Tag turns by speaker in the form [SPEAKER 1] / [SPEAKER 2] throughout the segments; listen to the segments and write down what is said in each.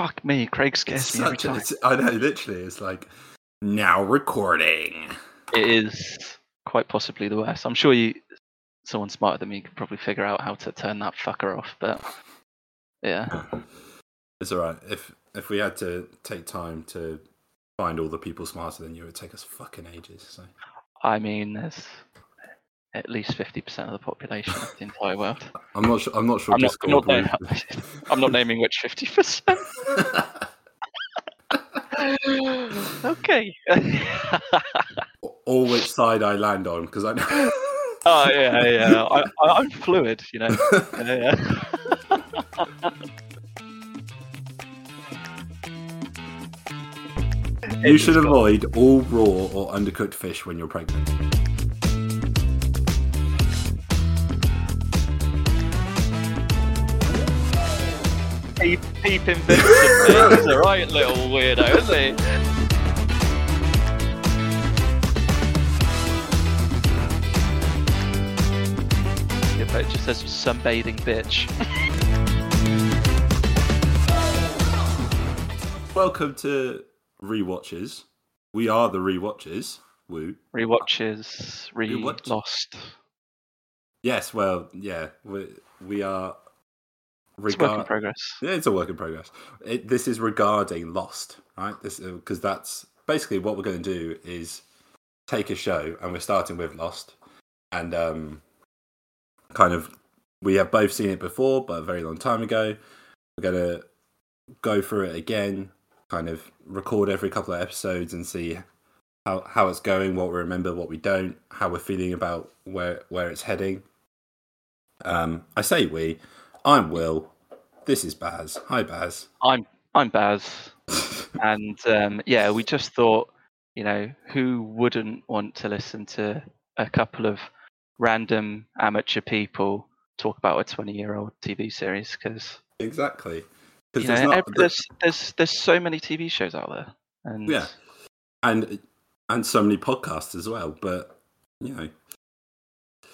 [SPEAKER 1] fuck me, Craig scares
[SPEAKER 2] It's
[SPEAKER 1] me every
[SPEAKER 2] such a,
[SPEAKER 1] time.
[SPEAKER 2] it's, I know, literally, it's like now recording.
[SPEAKER 1] It is quite possibly the worst. I'm sure you, someone smarter than me, could probably figure out how to turn that fucker off. But yeah,
[SPEAKER 2] It's all right. If if we had to take time to find all the people smarter than you, it would take us fucking ages. So
[SPEAKER 1] I mean, there's at least fifty percent of the population of the entire world.
[SPEAKER 2] I'm not sure. I'm not sure.
[SPEAKER 1] I'm not, I'm not, naming, I'm not naming which fifty percent. okay.
[SPEAKER 2] or which side I land on because I know.
[SPEAKER 1] oh yeah, yeah. I, I, I'm fluid, you know. Yeah, yeah.
[SPEAKER 2] you should avoid all raw or undercooked fish when you're pregnant.
[SPEAKER 1] Peep, peeping Vincent. He's a right little weirdo, isn't he? Yeah, but it just says sunbathing bitch.
[SPEAKER 2] Welcome to rewatches. We are the rewatches. Woo.
[SPEAKER 1] Rewatches, re
[SPEAKER 2] Rewatch.
[SPEAKER 1] lost.
[SPEAKER 2] Yes. Well. Yeah. We we are.
[SPEAKER 1] It's a work in progress.
[SPEAKER 2] Yeah, it's a work in progress. It, this is regarding Lost, right? This because that's basically what we're going to do is take a show, and we're starting with Lost, and um, kind of we have both seen it before, but a very long time ago. We're going to go through it again, kind of record every couple of episodes and see how how it's going, what we remember, what we don't, how we're feeling about where where it's heading. Um, I say we. I'm Will. This is Baz. Hi, Baz.
[SPEAKER 1] I'm I'm Baz, and um, yeah, we just thought, you know, who wouldn't want to listen to a couple of random amateur people talk about a 20 year old TV series? Because
[SPEAKER 2] exactly. Because there's not,
[SPEAKER 1] there's there's there's so many TV shows out there, and
[SPEAKER 2] yeah, and and so many podcasts as well. But you know,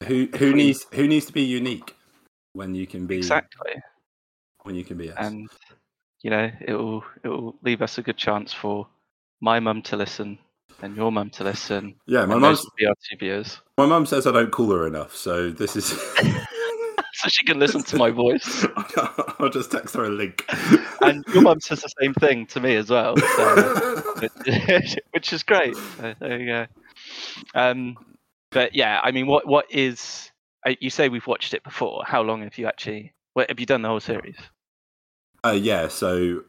[SPEAKER 2] who who needs who needs to be unique when you can be
[SPEAKER 1] exactly,
[SPEAKER 2] when you can be us.
[SPEAKER 1] and you know, it will it will leave us a good chance for my mum to listen and your mum to listen.
[SPEAKER 2] yeah, my
[SPEAKER 1] and
[SPEAKER 2] mum
[SPEAKER 1] those be our two viewers.
[SPEAKER 2] my mum says I don't call her enough, so this is.
[SPEAKER 1] so she can listen to my voice.
[SPEAKER 2] I'll just text her a link.
[SPEAKER 1] And your mum says the same thing to me as well, so, which, which is great. So there you go. Um, but yeah, I mean, what what is? Uh, You say we've watched it before. How long have you actually? What, have you done the whole series?
[SPEAKER 2] Uh, yeah, so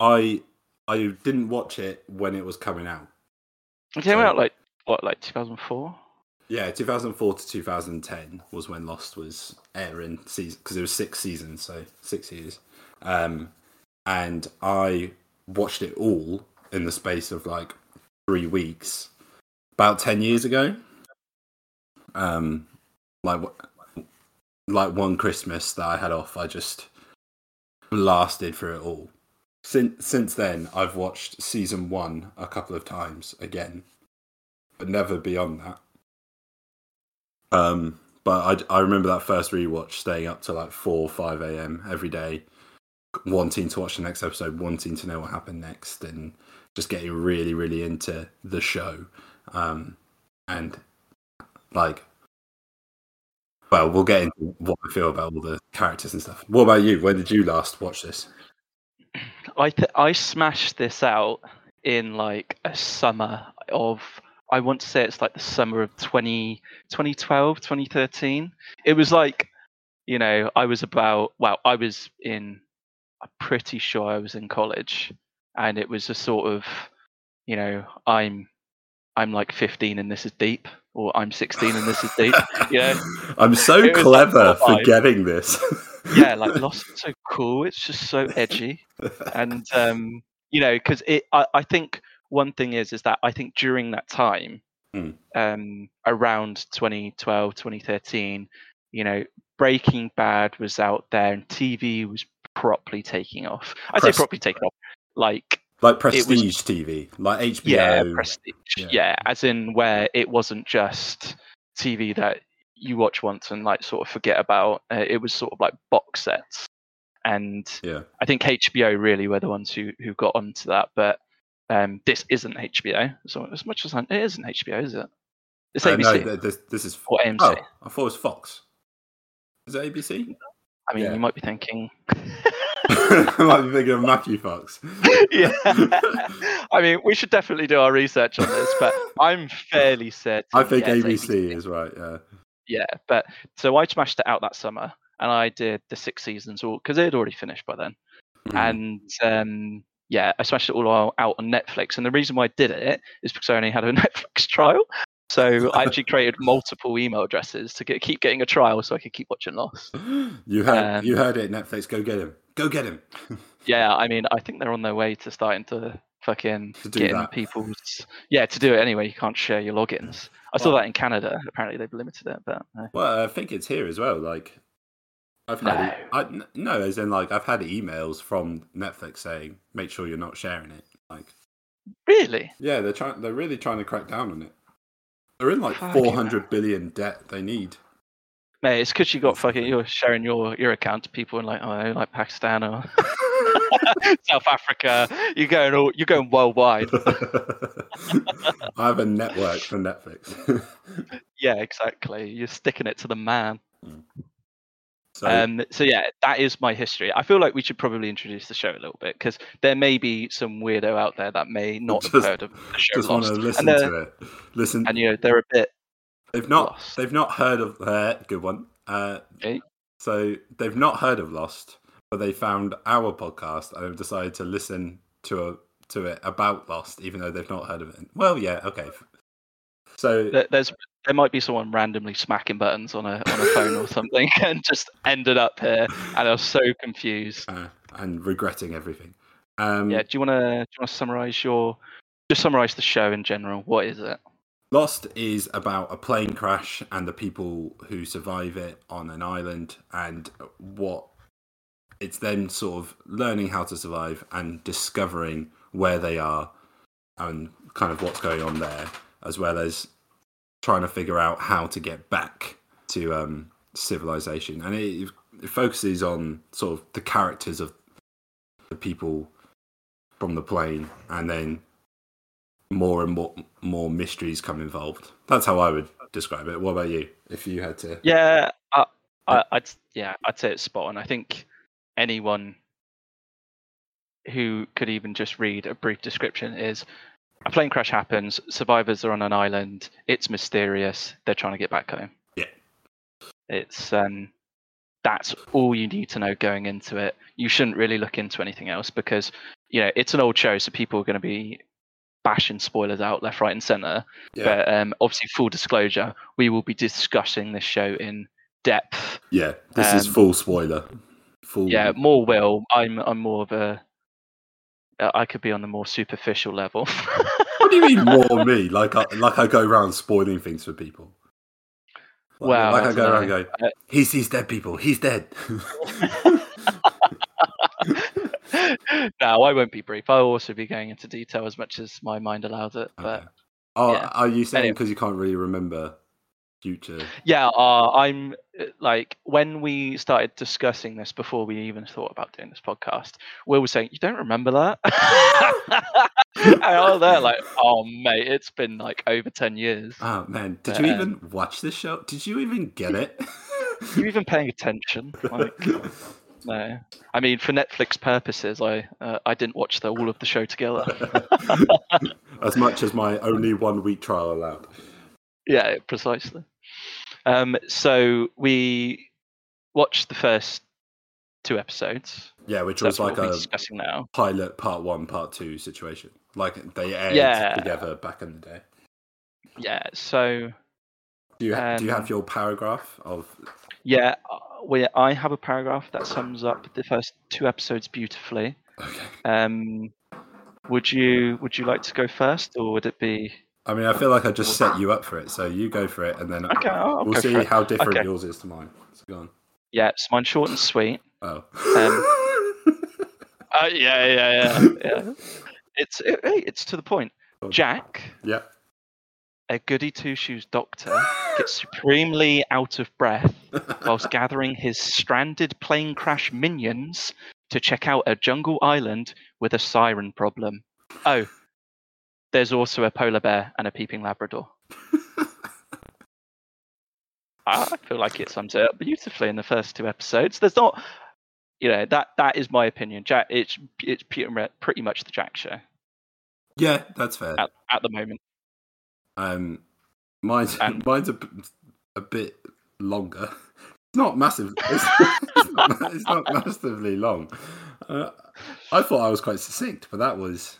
[SPEAKER 2] I I didn't watch it when it was coming out.
[SPEAKER 1] It came
[SPEAKER 2] So-
[SPEAKER 1] out like what, like 2004?
[SPEAKER 2] Yeah, 2004 to 2010 was when Lost was airing season because it was six seasons, so six years. Um, and I watched it all in the space of like three weeks, about 10 years ago. Um, like like one Christmas that I had off, I just blasted through it all. Since since then, I've watched season one a couple of times again, but never beyond that. Um, but I, I remember that first rewatch, staying up to like four five a.m. every day, wanting to watch the next episode, wanting to know what happened next, and just getting really, really into the show. Um, and like, well, we'll get into what I feel about all the characters and stuff. What about you? When did you last watch this?
[SPEAKER 1] I th- I smashed this out in like a summer of I want to say it's like the summer of 20, 2012, 2013. It was like, you know, I was about well, I was in I'm pretty sure I was in college and it was a sort of, you know, I'm I'm like 15 and this is deep or I'm 16 and this is deep. Yeah.
[SPEAKER 2] I'm so
[SPEAKER 1] was like
[SPEAKER 2] clever for getting this.
[SPEAKER 1] yeah, like Lost is so cool. It's just so edgy. and um, you know, because it, I, I think one thing is, is that I think during that time,
[SPEAKER 2] Mm.
[SPEAKER 1] um, around 2012, 2013, you know, Breaking Bad was out there and TV was properly taking off. I say properly taking off, like
[SPEAKER 2] like prestige TV, like HBO.
[SPEAKER 1] yeah, prestige.
[SPEAKER 2] yeah.
[SPEAKER 1] Yeah. as in where it wasn't just TV that you watch once and like sort of forget about. Uh, it was sort of like box sets, and
[SPEAKER 2] Yeah.
[SPEAKER 1] I think HBO really were the ones who who got onto that. But um, this isn't HBO. So as much as I, it isn't HBO, is it? It's
[SPEAKER 2] Uh, no, this, this is.
[SPEAKER 1] or AMC.
[SPEAKER 2] Oh, I thought it was Fox. Is it ABC?
[SPEAKER 1] I mean,
[SPEAKER 2] yeah.
[SPEAKER 1] you might be thinking.
[SPEAKER 2] I might be thinking of Matthew Fox.
[SPEAKER 1] yeah. I mean, we should definitely do our research on this, but I'm fairly certain.
[SPEAKER 2] I think
[SPEAKER 1] yeah, it's
[SPEAKER 2] ABC is right. Yeah.
[SPEAKER 1] Yeah, but so I smashed it out that summer, and I did the six seasons all because it had already finished by then.
[SPEAKER 2] Mm.
[SPEAKER 1] And um, yeah, I smashed it all out on Netflix. And the reason why I did it is because I only had a Netflix trial. So I actually created multiple email addresses to get, keep getting a trial, so I could keep watching Lost.
[SPEAKER 2] you heard
[SPEAKER 1] Um,
[SPEAKER 2] you heard it. Netflix, go get him. Go get him.
[SPEAKER 1] Yeah, I mean, I think they're on their way to starting to fucking
[SPEAKER 2] To
[SPEAKER 1] getting
[SPEAKER 2] that.
[SPEAKER 1] people's yeah to do it anyway. You can't share your logins. I saw
[SPEAKER 2] Well-
[SPEAKER 1] that in Canada. Apparently, they've limited it, but
[SPEAKER 2] Well, I think it's here as well. Like, I've had it, I, no, as in like I've had emails from Netflix saying make sure you're not sharing it. Like,
[SPEAKER 1] really,
[SPEAKER 2] yeah, they're trying. They're really trying to crack down on it. They're in like four hundred billion debt. They need.
[SPEAKER 1] mate, it's because you got oh, fucking you're sharing your your account to people in like oh like Pakistan or South Africa. You're going all you're going worldwide.
[SPEAKER 2] I have a network for Netflix.
[SPEAKER 1] yeah, exactly. You're sticking it to the man. Hmm.
[SPEAKER 2] So
[SPEAKER 1] Um, so yeah, that is my history. I feel like we should probably introduce the show a little bit because there may be some weirdo out there that may not have heard of the show
[SPEAKER 2] just want to listen
[SPEAKER 1] and,
[SPEAKER 2] to it. Listen,
[SPEAKER 1] and you know they're a bit
[SPEAKER 2] they've not
[SPEAKER 1] Lost.
[SPEAKER 2] they've not heard of uh, good one. Uh,
[SPEAKER 1] Okay.
[SPEAKER 2] So they've not heard of Lost, but they found our podcast and have decided to listen to a to it about Lost, even though they've not heard of it. Well, yeah, okay. So
[SPEAKER 1] there's there might be someone randomly smacking buttons on a on a phone or something and just ended up here and I was so confused.
[SPEAKER 2] uh, and regretting everything. Um,
[SPEAKER 1] Yeah, do you want to do you want to summarize your just summarize the show in general? What is it?
[SPEAKER 2] Lost is about a plane crash and the people who survive it on an island and what it's then sort of learning how to survive and discovering where they are and kind of what's going on there, as well as trying to figure out how to get back to um, civilization. And it, it focuses on sort of the characters of the people from the plane and then more and more more mysteries come involved. That's how I would describe it. What about you? If you had to,
[SPEAKER 1] Yeah, I, I, I'd yeah, I'd say it's spot on. I think anyone who could even just read a brief description is a plane crash happens, survivors are on an island, it's mysterious, they're trying to get back home.
[SPEAKER 2] Yeah.
[SPEAKER 1] It's um that's all you need to know going into it. You shouldn't really look into anything else because you know it's an old show, so people are going to be bashing spoilers out left, right, and center.
[SPEAKER 2] yeah,
[SPEAKER 1] But um, obviously, full disclosure, we will be discussing this show in depth.
[SPEAKER 2] yeah, this is
[SPEAKER 1] um,
[SPEAKER 2] full spoiler. Full,
[SPEAKER 1] Yeah, more will. I'm I'm more of a. uh, I could be on the more superficial level.
[SPEAKER 2] What do you mean more me? Like I like I go around spoiling things for people. Like,
[SPEAKER 1] Well,
[SPEAKER 2] like
[SPEAKER 1] I
[SPEAKER 2] I go around go, he sees dead people. He's dead.
[SPEAKER 1] no, I won't be brief. I'll also be going into detail as much as my mind allows it. But
[SPEAKER 2] Okay. oh,
[SPEAKER 1] yeah.
[SPEAKER 2] are you saying
[SPEAKER 1] Anyway.
[SPEAKER 2] because you can't really remember future?
[SPEAKER 1] yeah, uh, I'm like when we started discussing this before we even thought about doing this podcast, Will was saying, "You don't remember that?" and I was there like, "Oh, mate, it's been like over ten years.
[SPEAKER 2] Oh man, did you
[SPEAKER 1] Um,
[SPEAKER 2] even watch this show? Did you even get it?
[SPEAKER 1] you even paying attention?" Like, no. I mean, for Netflix purposes, I uh, I didn't watch the, all of the show together.
[SPEAKER 2] as much as my only one week trial allowed.
[SPEAKER 1] yeah, precisely. Um, so we watched the first two episodes.
[SPEAKER 2] Yeah, which
[SPEAKER 1] So
[SPEAKER 2] was like
[SPEAKER 1] we'll
[SPEAKER 2] a
[SPEAKER 1] discussing now.
[SPEAKER 2] pilot part one, part two situation. Like they aired
[SPEAKER 1] Yeah.
[SPEAKER 2] together back in the day.
[SPEAKER 1] Yeah. So
[SPEAKER 2] Do you ha- do you have
[SPEAKER 1] Um,
[SPEAKER 2] your paragraph of?
[SPEAKER 1] yeah, uh, we I have a paragraph that sums up the first two episodes beautifully.
[SPEAKER 2] Okay.
[SPEAKER 1] Um, would you would you like to go first, or would it be?
[SPEAKER 2] I mean, I feel like I just set you up for it, so you go for it, and then
[SPEAKER 1] Okay, I'll, I'll
[SPEAKER 2] we'll see how different
[SPEAKER 1] Okay.
[SPEAKER 2] yours is to mine. So go on.
[SPEAKER 1] Yeah, it's mine short and sweet.
[SPEAKER 2] Oh.
[SPEAKER 1] Uh, yeah, yeah, yeah, yeah. It's it, it's to the point. Jack
[SPEAKER 2] yeah.
[SPEAKER 1] a goody two shoes doctor gets supremely out of breath whilst gathering his stranded plane crash minions to check out a jungle island with a siren problem. Oh, there's also a polar bear and a peeping Labrador. I feel like it sums it up beautifully in the first two episodes. There's not, you know, that that is my opinion. Jack, it's it's pretty much the Jack show.
[SPEAKER 2] Yeah, that's fair.
[SPEAKER 1] At, at the moment,
[SPEAKER 2] um, mine's and, mine's a, a bit longer. It's not massive. It's, it's, not, it's not, massively long. Uh, I thought I was quite succinct, but that was.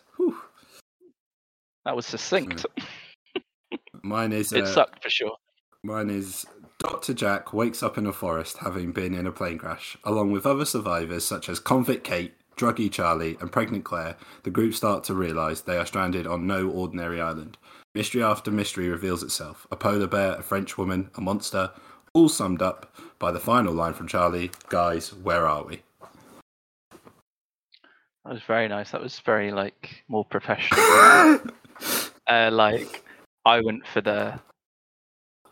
[SPEAKER 1] That was succinct.
[SPEAKER 2] Mine is.
[SPEAKER 1] It
[SPEAKER 2] uh,
[SPEAKER 1] sucked for sure.
[SPEAKER 2] Mine is Dr. Jack wakes up in a forest having been in a plane crash. Along with other survivors such as convict Kate, Druggy Charlie, and pregnant Claire, the group start to realise they are stranded on no ordinary island. Mystery after mystery reveals itself a polar bear, a French woman, a monster, all summed up by the final line from Charlie Guys, where are we?
[SPEAKER 1] That was very nice. That was very, like, more professional. uh, like, I went for the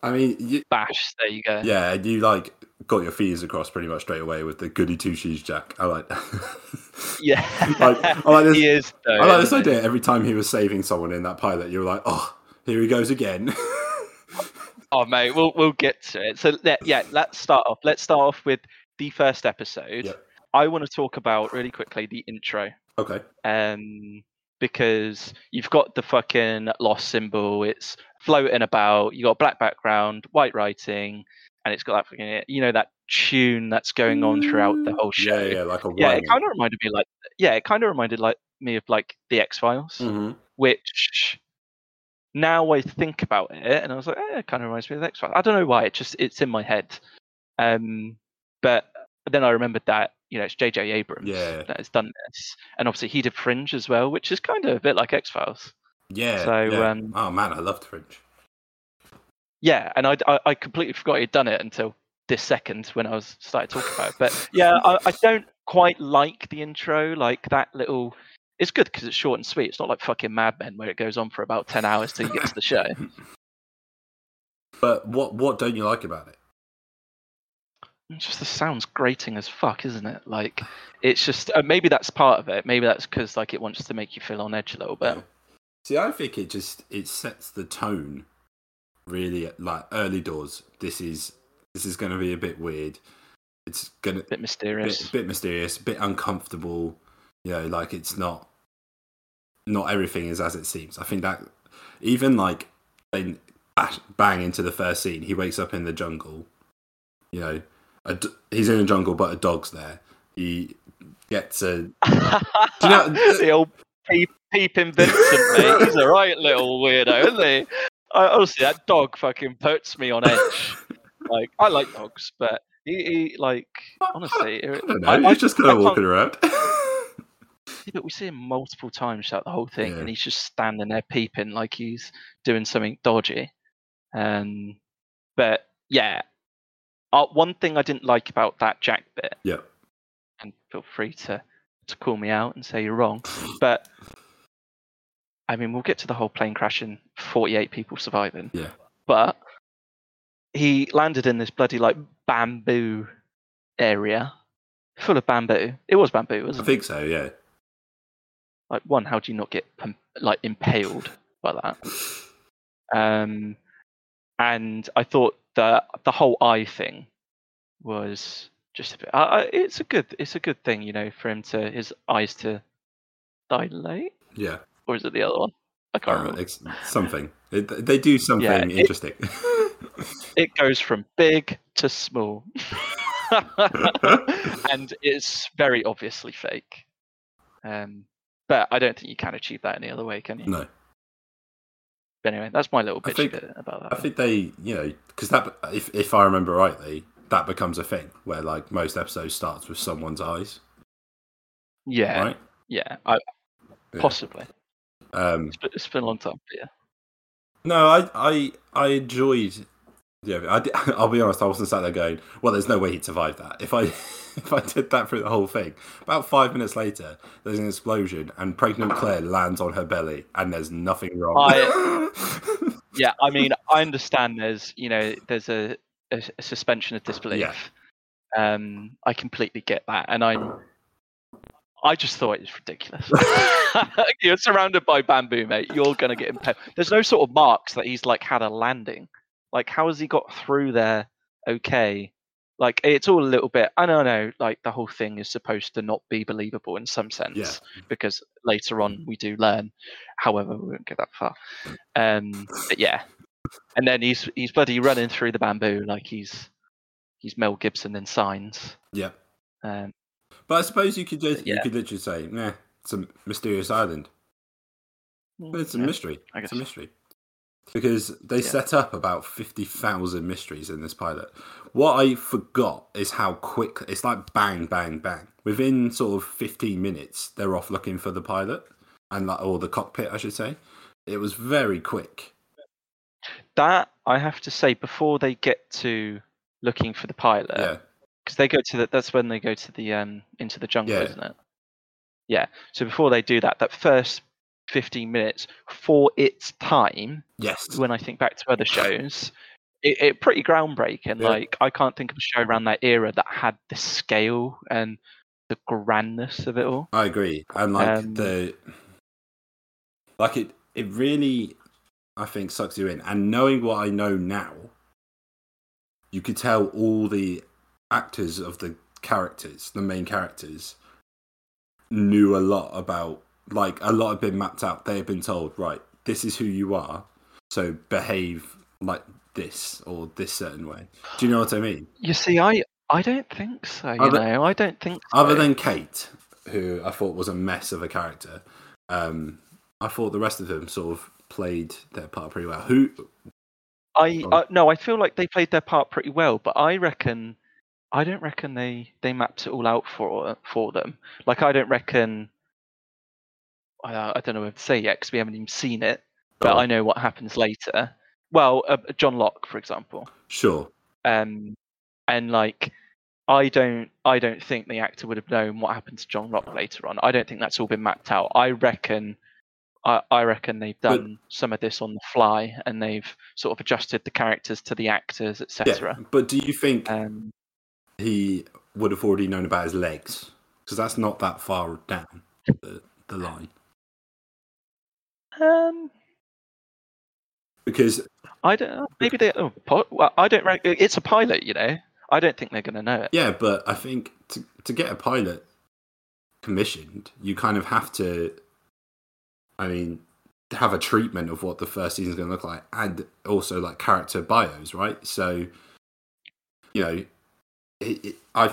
[SPEAKER 2] I mean, you,
[SPEAKER 1] bash. There you go.
[SPEAKER 2] Yeah, you like got your fees across pretty much straight away with the goody two shoes Jack. I like.
[SPEAKER 1] yeah,
[SPEAKER 2] like, I like this.
[SPEAKER 1] He is. Though,
[SPEAKER 2] I like this idea. Every time he was saving someone in that pilot, you were like, "Oh, here he goes again."
[SPEAKER 1] oh mate, we'll we'll get to it. So yeah, let's start off. Let's start off with the first episode.
[SPEAKER 2] Yep.
[SPEAKER 1] I want to talk about really quickly the intro.
[SPEAKER 2] Okay.
[SPEAKER 1] Um, because you've got the fucking lost symbol. It's floating about. You got black background, white writing, and it's got that fucking you know that tune that's going on throughout the whole show.
[SPEAKER 2] Yeah, yeah, like a
[SPEAKER 1] yeah. It kind of reminded me like yeah, it kind of reminded like me of like the X Files,
[SPEAKER 2] mm-hmm.
[SPEAKER 1] which now I think about it, and I was like, eh, it kind of reminds me of the X Files. I don't know why. It just it's in my head. Um, but then I remembered that you know it's J.J. Abrams
[SPEAKER 2] yeah.
[SPEAKER 1] that has done this, and obviously he did Fringe as well, which is kind of a bit like X Files.
[SPEAKER 2] Yeah.
[SPEAKER 1] So,
[SPEAKER 2] yeah.
[SPEAKER 1] Um,
[SPEAKER 2] oh man, I loved Fringe.
[SPEAKER 1] Yeah, and I, I, I completely forgot he'd done it until this second when I was started talking about it. But yeah, I, I don't quite like the intro, like that little. It's good because it's short and sweet. It's not like fucking Mad Men where it goes on for about ten hours till you get to the show.
[SPEAKER 2] But what what don't you like about it?
[SPEAKER 1] It's just the sounds grating as fuck, isn't it? Like it's just uh, maybe that's part of it. Maybe that's because like it wants to make you feel on edge a little bit.
[SPEAKER 2] See, I think it just it sets the tone really like early doors. This is this is going to be a bit weird. It's going to
[SPEAKER 1] bit mysterious,
[SPEAKER 2] bit, bit mysterious, bit uncomfortable. You know, like it's not not everything is as it seems. I think that even like they bang into the first scene, he wakes up in the jungle. You know, a, he's in a jungle, but a dog's there. He gets a. do
[SPEAKER 1] you know the old peep, peeping Vincent, mate? He's a right little weirdo, isn't he? I, honestly, that dog fucking puts me on edge. like, I like dogs, but he, he like honestly,
[SPEAKER 2] I, don't know. I, he's just kind of walking around.
[SPEAKER 1] yeah, but we see him multiple times throughout the whole thing, yeah. and he's just standing there peeping like he's doing something dodgy. Um, but yeah, uh, one thing I didn't like about that Jack bit.
[SPEAKER 2] Yeah.
[SPEAKER 1] And feel free to to call me out and say you're wrong, but I mean, we'll get to the whole plane crash and 48 people surviving.
[SPEAKER 2] Yeah.
[SPEAKER 1] But he landed in this bloody like bamboo area full of bamboo. It was bamboo, wasn't
[SPEAKER 2] it? I think so, yeah.
[SPEAKER 1] Like one, how do you not get like impaled by that? Um, and I thought that the whole eye thing was just a bit. Uh, it's a good, it's a good thing, you know, for him to his eyes to dilate.
[SPEAKER 2] Yeah
[SPEAKER 1] or is it the other one? I can't uh, remember.
[SPEAKER 2] It's something. It, they do something yeah, interesting.
[SPEAKER 1] it goes from big to small, and it's very obviously fake. Um, but I don't think you can achieve that any other way, can you?
[SPEAKER 2] No.
[SPEAKER 1] But anyway, that's my little bitch
[SPEAKER 2] think,
[SPEAKER 1] bit about that.
[SPEAKER 2] I think they, you know, because that, if if I remember rightly, that becomes a thing where like most episodes starts with someone's eyes.
[SPEAKER 1] Yeah.
[SPEAKER 2] Right.
[SPEAKER 1] Yeah. I, yeah. Possibly.
[SPEAKER 2] Um,
[SPEAKER 1] it's, been, it's been a long time, yeah.
[SPEAKER 2] No, I I I enjoyed. Yeah, I did, I'll be honest. I wasn't sat there going, "Well, there's no way he'd survive that." If I if I did that through the whole thing, about five minutes later, there's an explosion, and pregnant Claire lands on her belly, and there's nothing wrong.
[SPEAKER 1] I, yeah, I mean, I understand there's, you know, there's a, a, a suspension of disbelief.
[SPEAKER 2] Yeah.
[SPEAKER 1] Um, I completely get that, and I'm, I just thought it was ridiculous. You're surrounded by bamboo, mate. You're gonna get impaled. There's no sort of marks that he's like had a landing. Like, how has he got through there? Okay. Like, it's all a little bit. I don't know. Like, the whole thing is supposed to not be believable in some sense
[SPEAKER 2] Yeah.
[SPEAKER 1] because later on we do learn. However, we won't get that far. Um, but yeah, and then he's he's bloody running through the bamboo like he's he's Mel Gibson in Signs.
[SPEAKER 2] Yeah.
[SPEAKER 1] Um,
[SPEAKER 2] But I suppose you could just you could literally say, nah, it's a mysterious island. But it's a
[SPEAKER 1] yeah,
[SPEAKER 2] mystery.
[SPEAKER 1] I
[SPEAKER 2] It's a mystery. Because they
[SPEAKER 1] Yeah.
[SPEAKER 2] set up about 50,000 mysteries in this pilot. What I forgot is how quick it's like bang, bang, bang. Within sort of 15 minutes, they're off looking for the pilot and like, or the cockpit, I should say. It was very quick.
[SPEAKER 1] That I have to say before they get to looking for the pilot,
[SPEAKER 2] yeah.
[SPEAKER 1] because they go to the that's when they go to the um into the jungle,
[SPEAKER 2] Yeah.
[SPEAKER 1] isn't it? Yeah. So before they do that, that first 15 minutes for its time,
[SPEAKER 2] Yes.
[SPEAKER 1] when I think back to other shows, it, it pretty groundbreaking.
[SPEAKER 2] Yeah.
[SPEAKER 1] Like I can't think of a show around that era that had the scale and the grandness of it all.
[SPEAKER 2] I agree, and like
[SPEAKER 1] Um,
[SPEAKER 2] the like it, it really, I think, sucks you in. And knowing what I know now, you could tell all the actors of the characters, the main characters, knew a lot about. Like a lot have been mapped out. They have been told, right, this is who you are, so behave like this or this certain way. Do you know what I mean?
[SPEAKER 1] You see, I I don't think so. You
[SPEAKER 2] Other-
[SPEAKER 1] know, I don't think so.
[SPEAKER 2] Other than Kate, who I thought was a mess of a character, um, I thought the rest of them sort of played their part pretty well. Who?
[SPEAKER 1] I. I no, I feel like they played their part pretty well, but I reckon I don't reckon they they mapped it all out for for them. Like I don't reckon. I, I don't know what to say yet because we haven't even seen it, but
[SPEAKER 2] on.
[SPEAKER 1] I know what happens later. Well, uh, John Locke, for example,
[SPEAKER 2] Sure.
[SPEAKER 1] um, and like I don't I don't think the actor would have known what happened to John Locke later on. I don't think that's all been mapped out. I reckon. I, I reckon they've
[SPEAKER 2] But-
[SPEAKER 1] done some of this on the fly, and they've sort of adjusted the characters to the actors,
[SPEAKER 2] Yeah.
[SPEAKER 1] etc.
[SPEAKER 2] But do you think
[SPEAKER 1] Um,
[SPEAKER 2] he would have already known about his legs? Because that's not that far down the, the line.
[SPEAKER 1] Um,
[SPEAKER 2] Because
[SPEAKER 1] I don't know. Maybe they. Oh, po- well, I don't. Re- it's a pilot, you know. I don't think they're going to know it.
[SPEAKER 2] yeah, but I think to to get a pilot commissioned, you kind of have to. I mean, have a treatment of what the first season is going to look like, and also like character bios, right? So, you know, it, it, I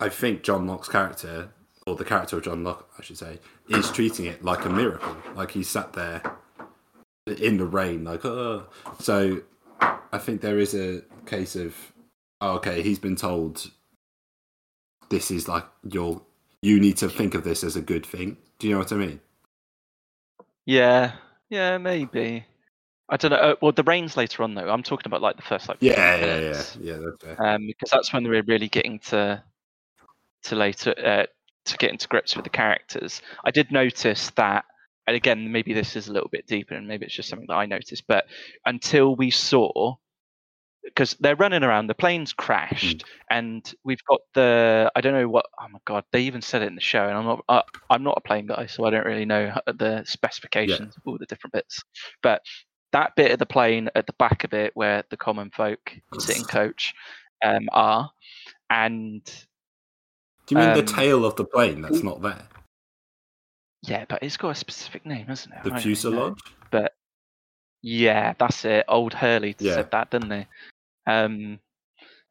[SPEAKER 2] I think John Locke's character, or the character of John Locke, I should say, is treating it like a miracle. Like he sat there in the rain, like oh. So, I think there is a case of oh, okay, he's been told this is like your you need to think of this as a good thing. Do you know what I mean?
[SPEAKER 1] Yeah, yeah, maybe. I don't know. Uh, well, the rains later on, though. I'm talking about like the first like.
[SPEAKER 2] Yeah, yeah, yeah, yeah. That's fair.
[SPEAKER 1] um, because that's when we're really getting to to later uh, to get into grips with the characters. I did notice that, and again, maybe this is a little bit deeper, and maybe it's just something that I noticed. But until we saw, because they're running around, the plane's crashed, and we've got the I don't know what. Oh my god, they even said it in the show, and I'm not uh, I'm not a plane guy, so I don't really know the specifications of all the different bits. But that bit of the plane at the back of it, where the common folk sitting coach um, are, and
[SPEAKER 2] Do you mean the
[SPEAKER 1] um,
[SPEAKER 2] tail of the plane that's not there?
[SPEAKER 1] yeah, but it's got a specific name, hasn't it?
[SPEAKER 2] The
[SPEAKER 1] know.
[SPEAKER 2] fuselage?
[SPEAKER 1] But yeah, that's it. Old Hurley
[SPEAKER 2] Yeah.
[SPEAKER 1] said that, didn't he? Um,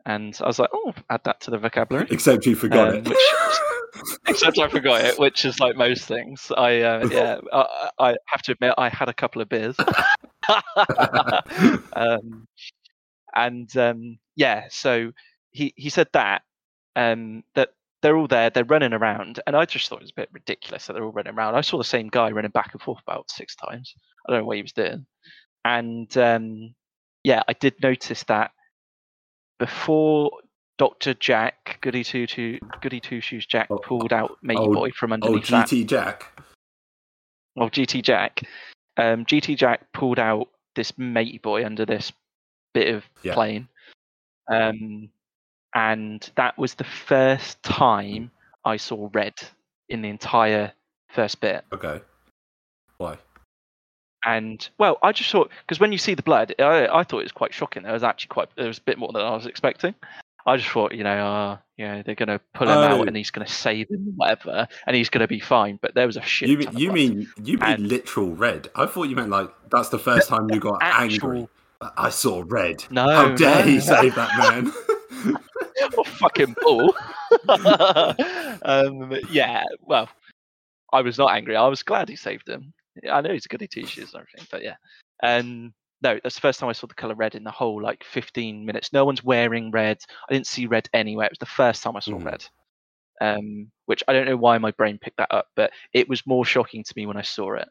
[SPEAKER 1] and I was like, oh, add that to the vocabulary.
[SPEAKER 2] Except you forgot
[SPEAKER 1] Um,
[SPEAKER 2] it.
[SPEAKER 1] which- Except I forgot it, which is like most things. I uh, yeah, I, I have to admit I had a couple of beers. um, and um, yeah, so he he said that um, that they're all there, they're running around, and I just thought it was a bit ridiculous that they're all running around. I saw the same guy running back and forth about six times. I don't know what he was doing, and um, yeah, I did notice that before Doctor Jack Goody Two Two Goody Two Shoes Jack
[SPEAKER 2] Oh,
[SPEAKER 1] pulled out Matey
[SPEAKER 2] oh,
[SPEAKER 1] Boy from
[SPEAKER 2] oh,
[SPEAKER 1] underneath that
[SPEAKER 2] GT Jack.
[SPEAKER 1] well, GT Jack, um, GT Jack pulled out this matey boy under this bit of
[SPEAKER 2] Yeah.
[SPEAKER 1] plane. Um, and that was the first time I saw red in the entire first bit.
[SPEAKER 2] Okay. Why?
[SPEAKER 1] And well, I just thought because when you see the blood, I, I thought it was quite shocking. There was actually quite there was a bit more than I was expecting. I just thought, you know, uh, you know, they're gonna pull him
[SPEAKER 2] Oh.
[SPEAKER 1] out and he's gonna save him, whatever, and he's gonna be fine. But there was a shit.
[SPEAKER 2] You mean you mean you mean
[SPEAKER 1] And-
[SPEAKER 2] literal red? I thought you meant like that's the first time you got angry. I saw red.
[SPEAKER 1] No,
[SPEAKER 2] How dare
[SPEAKER 1] no,
[SPEAKER 2] he save that man?
[SPEAKER 1] oh, fucking bull. um, yeah, well, I was not angry. I was glad he saved him. I know he's a goody two shoes and everything, but yeah. Um, no, that's the first time I saw the color red in the whole like 15 minutes. No one's wearing red. I didn't see red anywhere. It was the first time I saw
[SPEAKER 2] Mhm.
[SPEAKER 1] red. Um, which I don't know why my brain picked that up, but it was more shocking to me when I saw it.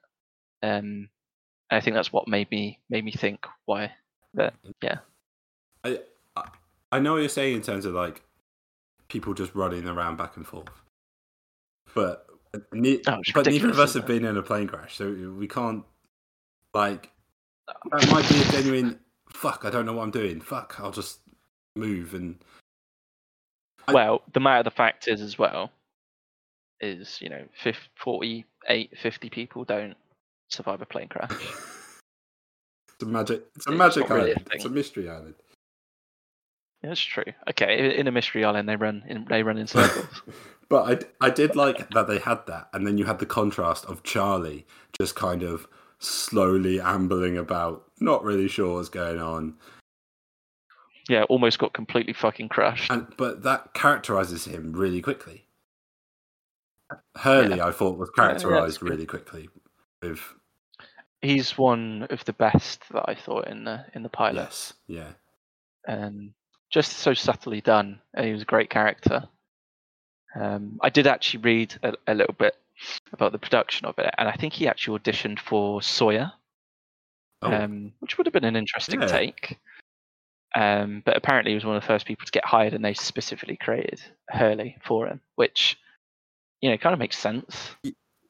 [SPEAKER 1] Um, I think that's what made me made me think why. But yeah,
[SPEAKER 2] I, I know what you're saying in terms of like people just running around back and forth, but ne-
[SPEAKER 1] Oh,
[SPEAKER 2] but neither of us have been in a plane crash, so we can't like that might be a genuine fuck. I don't know what I'm doing. Fuck, I'll just move and I-
[SPEAKER 1] well, the matter of the fact is as well is you know 50, 48 50 people don't survive a plane crash
[SPEAKER 2] it's a magic. It's a
[SPEAKER 1] It's
[SPEAKER 2] magic
[SPEAKER 1] not really a
[SPEAKER 2] island. It's a mystery island.
[SPEAKER 1] That's true okay in a mystery island they run in they run in circles
[SPEAKER 2] But I, I did like that they had that, and then you had the contrast of Charlie just kind of slowly ambling about, not really sure what's going on.
[SPEAKER 1] yeah almost got completely fucking crushed
[SPEAKER 2] And but that characterizes him really quickly. Hurley, I thought, was characterized
[SPEAKER 1] good.
[SPEAKER 2] really quickly. With
[SPEAKER 1] he's one of the best that i thought in the in the pilot
[SPEAKER 2] yes, yeah,
[SPEAKER 1] um, just so subtly done. And he was a great character. Um, I did actually read a, a little bit about the production of it, and I think he actually auditioned for Sawyer,
[SPEAKER 2] oh,
[SPEAKER 1] um, which would have been an interesting
[SPEAKER 2] Yeah.
[SPEAKER 1] take. Um, but apparently, he was one of the first people to get hired, and they specifically created Hurley for him, which you know kind of makes sense.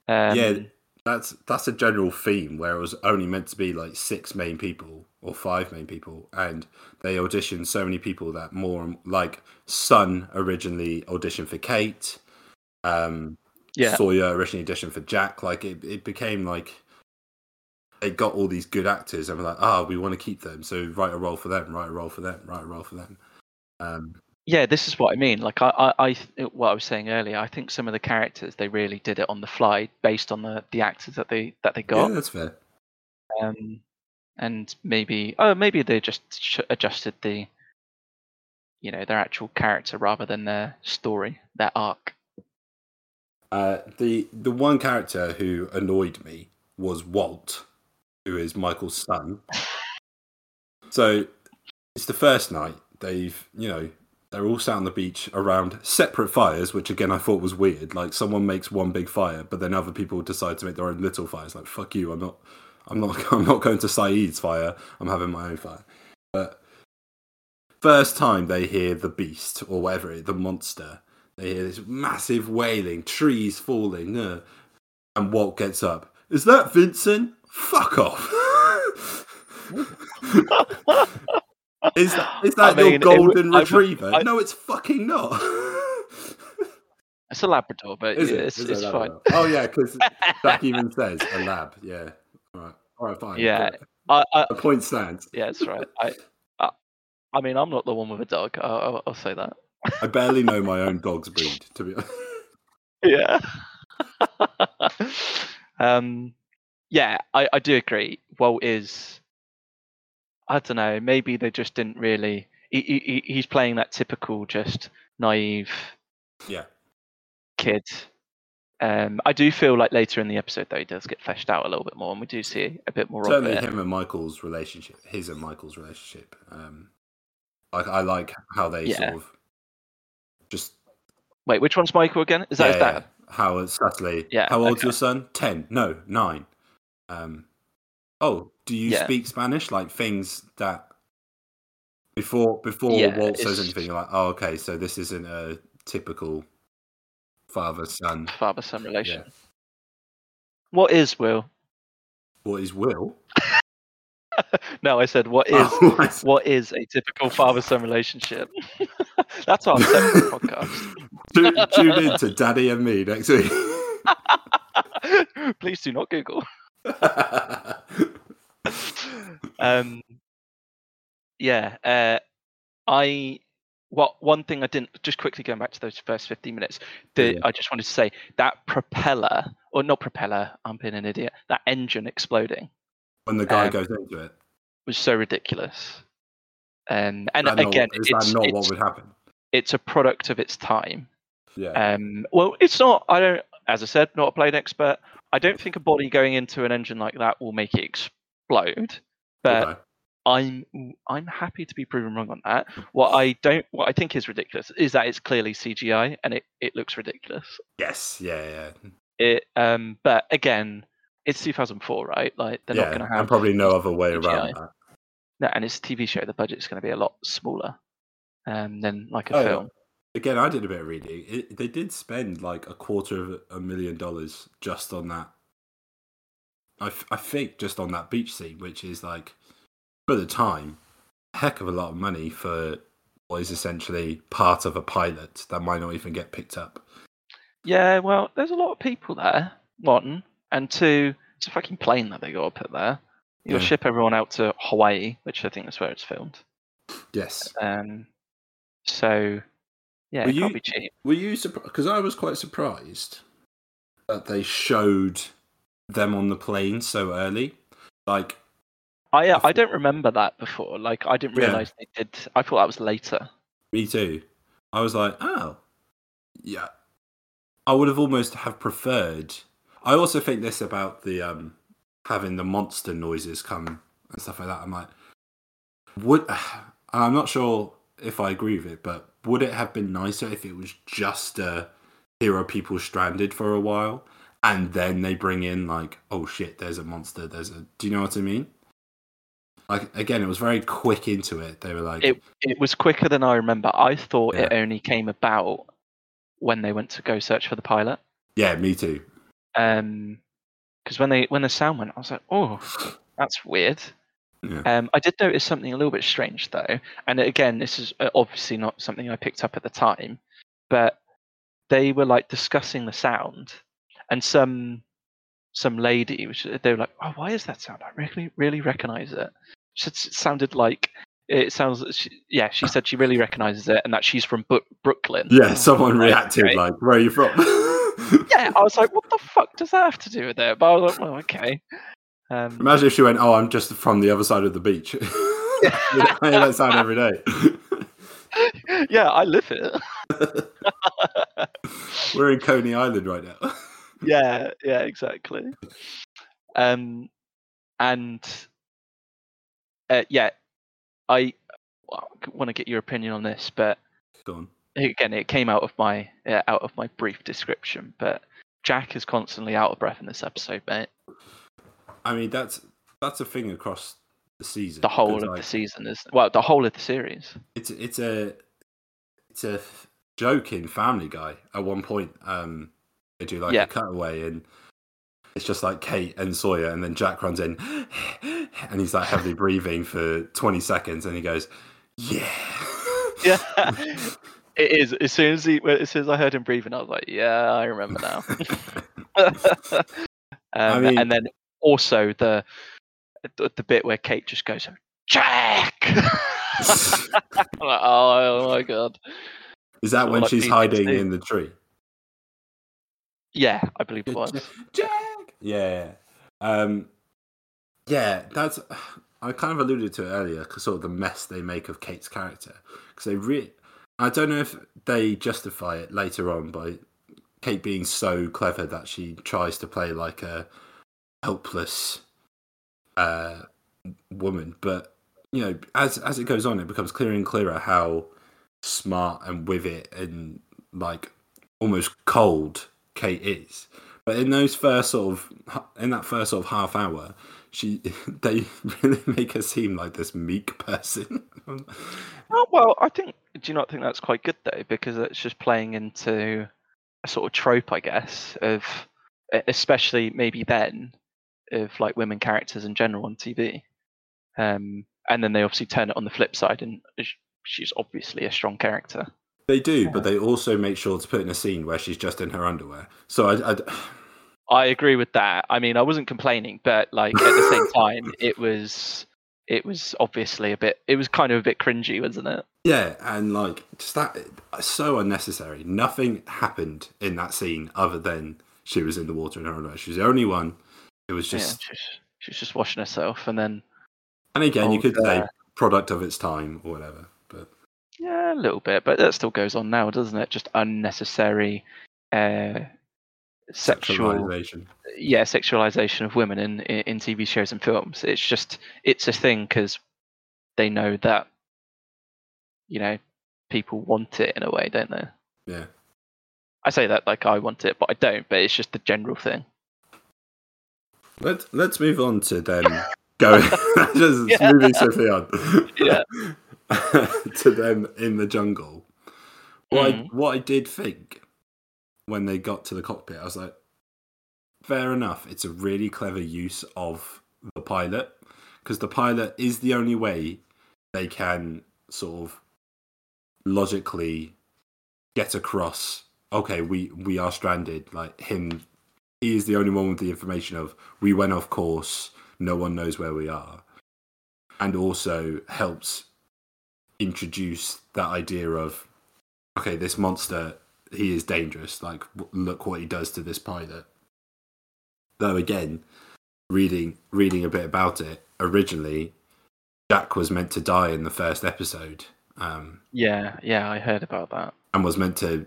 [SPEAKER 1] Um,
[SPEAKER 2] yeah. that's that's a general theme where it was only meant to be like six main people or five main people, and they auditioned so many people that more like Sun originally auditioned for Kate. Um,
[SPEAKER 1] yeah,
[SPEAKER 2] Sawyer originally auditioned for Jack. Like it, it became like they got all these good actors and we're like, ah, we want to keep them, so write a role for them, write a role for them, write a role for them. Um,
[SPEAKER 1] yeah. This is what I mean. Like I, I, I, what I was saying earlier. I think some of the characters they really did it on the fly, based on the the actors that they that they got.
[SPEAKER 2] yeah, that's fair.
[SPEAKER 1] um, and maybe oh maybe they just sh- adjusted the you know their actual character rather than their story their arc
[SPEAKER 2] Uh, the the one character who annoyed me was Walt, who is Michael's son. So it's the first night. They've you know they're all sat on the beach around separate fires, which again I thought was weird. Like someone makes one big fire, but then other people decide to make their own little fires. Like fuck you, I'm not, I'm not, I'm not going to Sayid's fire. I'm having my own fire. But first time they hear the beast or whatever it, the monster, they hear this massive wailing, trees falling, uh, and Walt gets up. Is that Vincent? Fuck off. is that, is
[SPEAKER 1] I
[SPEAKER 2] that your
[SPEAKER 1] mean,
[SPEAKER 2] golden
[SPEAKER 1] I w-
[SPEAKER 2] retriever?
[SPEAKER 1] I-
[SPEAKER 2] no, it's fucking not.
[SPEAKER 1] it's a labrador but
[SPEAKER 2] it?
[SPEAKER 1] it's, it's
[SPEAKER 2] a
[SPEAKER 1] fine
[SPEAKER 2] Oh yeah, because Jack even says a lab. Yeah. All right. All right. Fine.
[SPEAKER 1] Yeah. I, I,
[SPEAKER 2] The point stands.
[SPEAKER 1] yeah that's right I, I i mean i'm not the one with a dog i'll, I'll, say that
[SPEAKER 2] I barely know my own dog's breed, to be honest.
[SPEAKER 1] yeah um yeah I, I do agree walt is i don't know maybe they just didn't really he, he, he- he's playing that typical just naive
[SPEAKER 2] Yeah.
[SPEAKER 1] kid um i do feel like later in the episode though he does get fleshed out a little bit more and we do see a bit more
[SPEAKER 2] Certainly
[SPEAKER 1] of it
[SPEAKER 2] him and Michael's relationship, his and Michael's relationship. Um, like I like how they
[SPEAKER 1] Yeah.
[SPEAKER 2] sort of just
[SPEAKER 1] wait which one's michael again is that his
[SPEAKER 2] yeah, How it's subtly.
[SPEAKER 1] Yeah,
[SPEAKER 2] How old's
[SPEAKER 1] okay.
[SPEAKER 2] your son? Ten. No, nine. Um. Oh, do you
[SPEAKER 1] Yeah.
[SPEAKER 2] speak Spanish? Like things that before before
[SPEAKER 1] Yeah,
[SPEAKER 2] Walt says anything, you're like, oh, okay, so this isn't a typical father son.
[SPEAKER 1] father son relation what is will
[SPEAKER 2] What is Will?
[SPEAKER 1] no, I said what is
[SPEAKER 2] oh,
[SPEAKER 1] what is a typical father-son relationship? That's our separate podcast.
[SPEAKER 2] tune, tune in to Daddy and me next week.
[SPEAKER 1] Please do not Google. um, yeah, uh, I what one thing I didn't just quickly going back to those first fifteen minutes. The,
[SPEAKER 2] Yeah.
[SPEAKER 1] I just wanted to say that propeller or not propeller. I'm being an idiot. That engine exploding
[SPEAKER 2] when the guy
[SPEAKER 1] Um,
[SPEAKER 2] goes into it.
[SPEAKER 1] was so ridiculous. Um, and
[SPEAKER 2] not-
[SPEAKER 1] again,
[SPEAKER 2] is
[SPEAKER 1] it's,
[SPEAKER 2] that not what would happen?
[SPEAKER 1] it's a product of its time.
[SPEAKER 2] Yeah.
[SPEAKER 1] Um, well, it's not. I don't. As I said, not a plane expert. I don't think a body going into an engine like that will make it explode. But
[SPEAKER 2] Okay.
[SPEAKER 1] I'm I'm happy to be proven wrong on that. What I don't, what I think is ridiculous is that it's clearly CGI and it, it looks ridiculous.
[SPEAKER 2] Yes. Yeah. Yeah.
[SPEAKER 1] It um, but again, it's 2004, right? Like they're
[SPEAKER 2] yeah.
[SPEAKER 1] not going to have
[SPEAKER 2] and probably no other way
[SPEAKER 1] CGI.
[SPEAKER 2] around that.
[SPEAKER 1] no, and it's a TV show. The budget's going to be a lot smaller um, than like a
[SPEAKER 2] Oh,
[SPEAKER 1] film.
[SPEAKER 2] Again, I did a bit of reading. It, they did spend like a quarter of a million dollars just on that. I, f- I think just on that beach scene, which is like, for the time, a heck of a lot of money for what is essentially part of a pilot that might not even get picked up.
[SPEAKER 1] Yeah, well, there's a lot of people there. One and two, it's a fucking plane that they got to put there. You'll
[SPEAKER 2] Yeah.
[SPEAKER 1] ship everyone out to Hawaii, which I think is where it's filmed.
[SPEAKER 2] Yes.
[SPEAKER 1] Um, so yeah,
[SPEAKER 2] Were
[SPEAKER 1] it can't
[SPEAKER 2] you-
[SPEAKER 1] be cheap.
[SPEAKER 2] Were you surprised? Because I was quite surprised that they showed them on the plane so early. Like,
[SPEAKER 1] I uh,
[SPEAKER 2] I
[SPEAKER 1] I don't remember that before. Like I didn't
[SPEAKER 2] Yeah.
[SPEAKER 1] realize they did. I thought that was later.
[SPEAKER 2] Me too. I was like, oh, yeah. I would have almost have preferred. I also think this about the um having the monster noises come and stuff like that. I'm like, would and I'm not sure if I agree with it, but would it have been nicer if it was just uh, are people stranded for a while and then they bring in like, oh shit, there's a monster. There's a. Do you know what I mean? Like again, it was very quick into it. They were like,
[SPEAKER 1] It it was quicker than I remember. I thought it only came about when they went to go search for the pilot.
[SPEAKER 2] yeah, me too.
[SPEAKER 1] Um, because when they when the sound went, I was like, oh, that's weird.
[SPEAKER 2] Yeah.
[SPEAKER 1] Um, I did notice something a little bit strange though, and again, this is uh, obviously not something I picked up at the time, but they were like discussing the sound, and some some lady, which they were like, "Oh, why is that sound? I really really recognize it." She it sounded like it sounds. She, yeah, she said she really recognizes it, and that she's from Brooklyn.
[SPEAKER 2] Yeah, someone reacted
[SPEAKER 1] okay.
[SPEAKER 2] like, "Where are you from?"
[SPEAKER 1] Yeah, I was like, "What the fuck does that have to do with it?" But I was like, "Oh, okay." Um,
[SPEAKER 2] Imagine if she went, "Oh, I'm just from the other side of the beach." I hear that sound every day.
[SPEAKER 1] yeah, I live it.
[SPEAKER 2] We're in Coney Island right now.
[SPEAKER 1] yeah, yeah, exactly. Um, and uh, yeah, I want to get your opinion on this, but
[SPEAKER 2] Go on.
[SPEAKER 1] again, it came out of my uh, out of my brief description. But Jack is constantly out of breath in this episode, mate.
[SPEAKER 2] I mean, that's that's a thing across the season.
[SPEAKER 1] The whole of
[SPEAKER 2] like,
[SPEAKER 1] the season is well, the whole of the series.
[SPEAKER 2] It's it's a it's a joke in Family Guy. At one point, um, they do like
[SPEAKER 1] Yeah.
[SPEAKER 2] a cutaway, and it's just like Kate and Sawyer, and then Jack runs in, and he's like heavily breathing for twenty seconds, and he goes, "Yeah,
[SPEAKER 1] Yeah, it is. As soon as he, as soon as I heard him breathing, I was like, "Yeah, I remember now." um,
[SPEAKER 2] mean-
[SPEAKER 1] and then also the, the the bit where Kate just goes, "Jack!" Like, oh, my god!
[SPEAKER 2] Is that when
[SPEAKER 1] like
[SPEAKER 2] she's hiding in the tree?
[SPEAKER 1] Yeah, I believe it was.
[SPEAKER 2] Jack. Yeah. Um, yeah, that's. I kind of alluded to it earlier, sort of the mess they make of Kate's character. Because they really. I don't know if they justify it later on by Kate being so clever that she tries to play like a helpless uh, woman. But, you know, as, as it goes on, it becomes clearer and clearer how smart and with it and like almost cold Kate is. But in those first sort of in that first sort of half hour, she they really make her seem like this meek person.
[SPEAKER 1] Oh, well, I think. Do you not think that's quite good though? Because it's just playing into a sort of trope, I guess, of especially maybe then of like women characters in general on TV. Um, and then they obviously turn it on the flip side, and she's obviously a strong character.
[SPEAKER 2] They do, but they also make sure to put in a scene where she's just in her underwear. So I, I
[SPEAKER 1] I agree with that. I mean, I wasn't complaining, but like at the same time, it was it was obviously a bit. It was kind of a bit cringy, wasn't it?
[SPEAKER 2] yeah, and like just that so unnecessary. Nothing happened in that scene other than she was in the water in her. She was the only one. It was just,
[SPEAKER 1] yeah, she's, she's just washing herself, and then
[SPEAKER 2] and again, you
[SPEAKER 1] Oh,
[SPEAKER 2] could say product of its time or whatever. But
[SPEAKER 1] yeah, a little bit, but that still goes on now, doesn't it? Just unnecessary uh, sexual,
[SPEAKER 2] sexualization.
[SPEAKER 1] yeah, sexualization of women in, in in TV shows and films. It's just it's a thing because they know that you know people want it in a way, don't they?
[SPEAKER 2] Yeah.
[SPEAKER 1] I say that like I want it, but I don't. But it's just the general thing.
[SPEAKER 2] Let's let's move on to them going just
[SPEAKER 1] Yeah.
[SPEAKER 2] moving swiftly on.
[SPEAKER 1] Yeah.
[SPEAKER 2] to them in the jungle. What
[SPEAKER 1] Mm.
[SPEAKER 2] I what I did think when they got to the cockpit, I was like, fair enough. It's a really clever use of the pilot because the pilot is the only way they can sort of logically get across. Okay, we we are stranded. Like him, he is the only one with the information of we went off course. No one knows where we are, and also helps introduce that idea of okay, this monster he is dangerous. Like look what he does to this pilot. Though again, reading reading a bit about it, originally Jack was meant to die in the first episode. Um,
[SPEAKER 1] Yeah, yeah, I heard about that.
[SPEAKER 2] and was meant to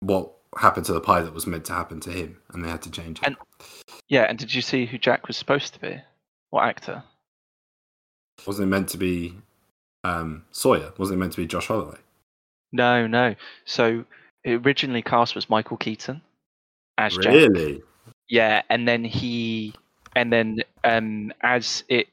[SPEAKER 2] what happened to the pilot was meant to happen to him and they had to change it.
[SPEAKER 1] And- Yeah, and did you see who Jack was supposed to be? What actor?
[SPEAKER 2] wasn't it meant to be um, Sawyer? Wasn't it meant to be Josh Holloway?
[SPEAKER 1] No, no. So originally cast was Michael Keaton as Jack.
[SPEAKER 2] Really?
[SPEAKER 1] Yeah, and then he, and then um, as it,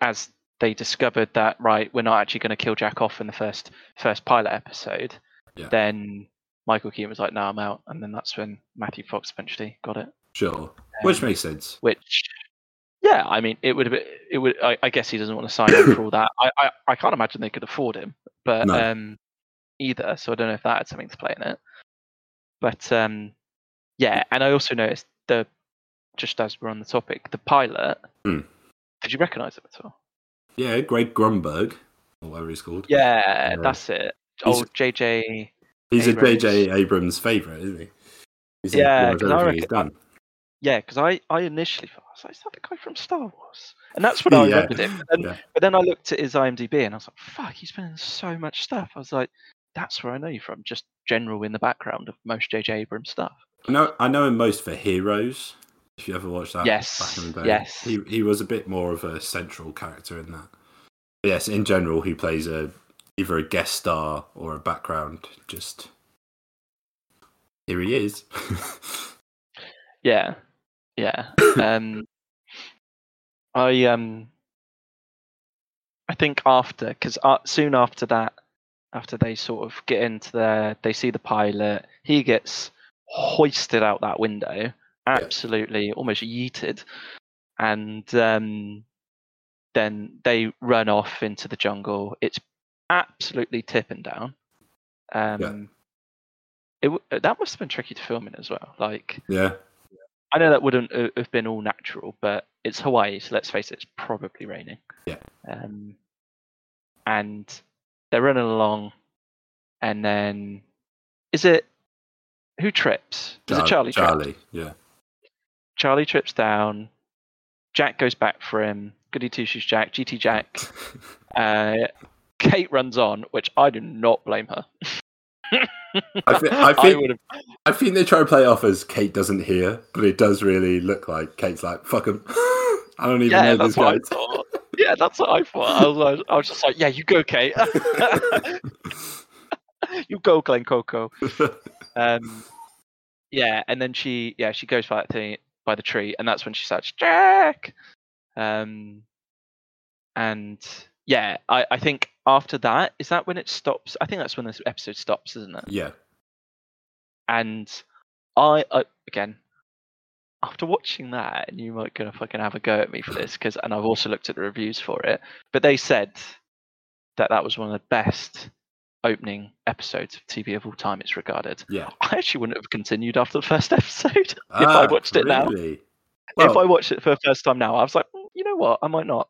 [SPEAKER 1] as they discovered that right, we're not actually going to kill Jack off in the first first pilot episode.
[SPEAKER 2] Yeah.
[SPEAKER 1] Then Michael Keaton was like, "No, I'm out," and then that's when Matthew Fox eventually got it.
[SPEAKER 2] Sure. Which
[SPEAKER 1] Um,
[SPEAKER 2] makes sense.
[SPEAKER 1] Which, yeah, I mean, it would have been, it would. I, I guess he doesn't want to sign up for all that. I, I, I can't imagine they could afford him, but
[SPEAKER 2] No.
[SPEAKER 1] um, either. So I don't know if that had something to play in it. But um, yeah, and I also noticed the just as we're on the topic, the pilot.
[SPEAKER 2] Hmm.
[SPEAKER 1] Did you recognise him at all?
[SPEAKER 2] Yeah, Greg Grunberg, or whatever he's called.
[SPEAKER 1] Yeah,
[SPEAKER 2] Yeah.
[SPEAKER 1] that's it. Oh, JJ.
[SPEAKER 2] He's
[SPEAKER 1] Abrams.
[SPEAKER 2] a J.J. Abrams favourite, isn't he? He's
[SPEAKER 1] Yeah,
[SPEAKER 2] pretty
[SPEAKER 1] 'cause
[SPEAKER 2] much
[SPEAKER 1] I reckon-
[SPEAKER 2] done.
[SPEAKER 1] Yeah, because I, I initially thought, I was like, is that the guy from Star Wars? And that's what I
[SPEAKER 2] Yeah,
[SPEAKER 1] remembered him. And,
[SPEAKER 2] yeah.
[SPEAKER 1] But then I looked at his IMDb and I was like, fuck, he's been in so much stuff. I was like, that's where I know you from, just general in the background of most J.J. Abrams stuff.
[SPEAKER 2] I know, I know him most for Heroes. If you ever watched that,
[SPEAKER 1] Yes,
[SPEAKER 2] back in the day.
[SPEAKER 1] yes.
[SPEAKER 2] He he was a bit more of a central character in that. But yes, in general, he plays a either a guest star or a background. Just here he is.
[SPEAKER 1] Yeah, yeah. um, I um, I think after because uh, soon after that, after they sort of get into there, they see the pilot. He gets hoisted out that window, absolutely almost yeeted, and um, then they run off into the jungle. It's absolutely tipping down. Um, it that must have been tricky to film in as well. Like
[SPEAKER 2] yeah,
[SPEAKER 1] I know that wouldn't uh, have been all natural, but it's Hawaii, so let's face it, it's probably raining.
[SPEAKER 2] Yeah.
[SPEAKER 1] Um, and they're running along, and then is it who trips? Is it Charlie?
[SPEAKER 2] Charlie, yeah.
[SPEAKER 1] Charlie trips down. Jack goes back for him. Goody two shoes Jack, GT Jack. Uh, Kate runs on, which I do not blame her.
[SPEAKER 2] I I think-
[SPEAKER 1] would have.
[SPEAKER 2] I think they try to play off as Kate doesn't hear, but it does really look like Kate's like, fuck him. I don't even
[SPEAKER 1] Yeah,
[SPEAKER 2] know this
[SPEAKER 1] I
[SPEAKER 2] guy.
[SPEAKER 1] Yeah, that's what I thought. I was, I was just like, yeah, you go, Kate. you go, Glen Coco. Um, yeah, and then she, yeah, she goes by that thing by the tree, and that's when she starts Jack. Um, and yeah, I, I think after that is that when it stops. I think that's when this episode stops, isn't it?
[SPEAKER 2] yeah,
[SPEAKER 1] And I, I again, after watching that, and you might gonna fucking have a go at me for this, because and I've also looked at the reviews for it, but they said that that was one of the best opening episodes of TV of all time. It's regarded.
[SPEAKER 2] Yeah.
[SPEAKER 1] I actually wouldn't have continued after the first episode if I
[SPEAKER 2] Ah,
[SPEAKER 1] watched it now.
[SPEAKER 2] really?
[SPEAKER 1] if I watched it for the first time now, I was like, "Mm, you know what, I might not.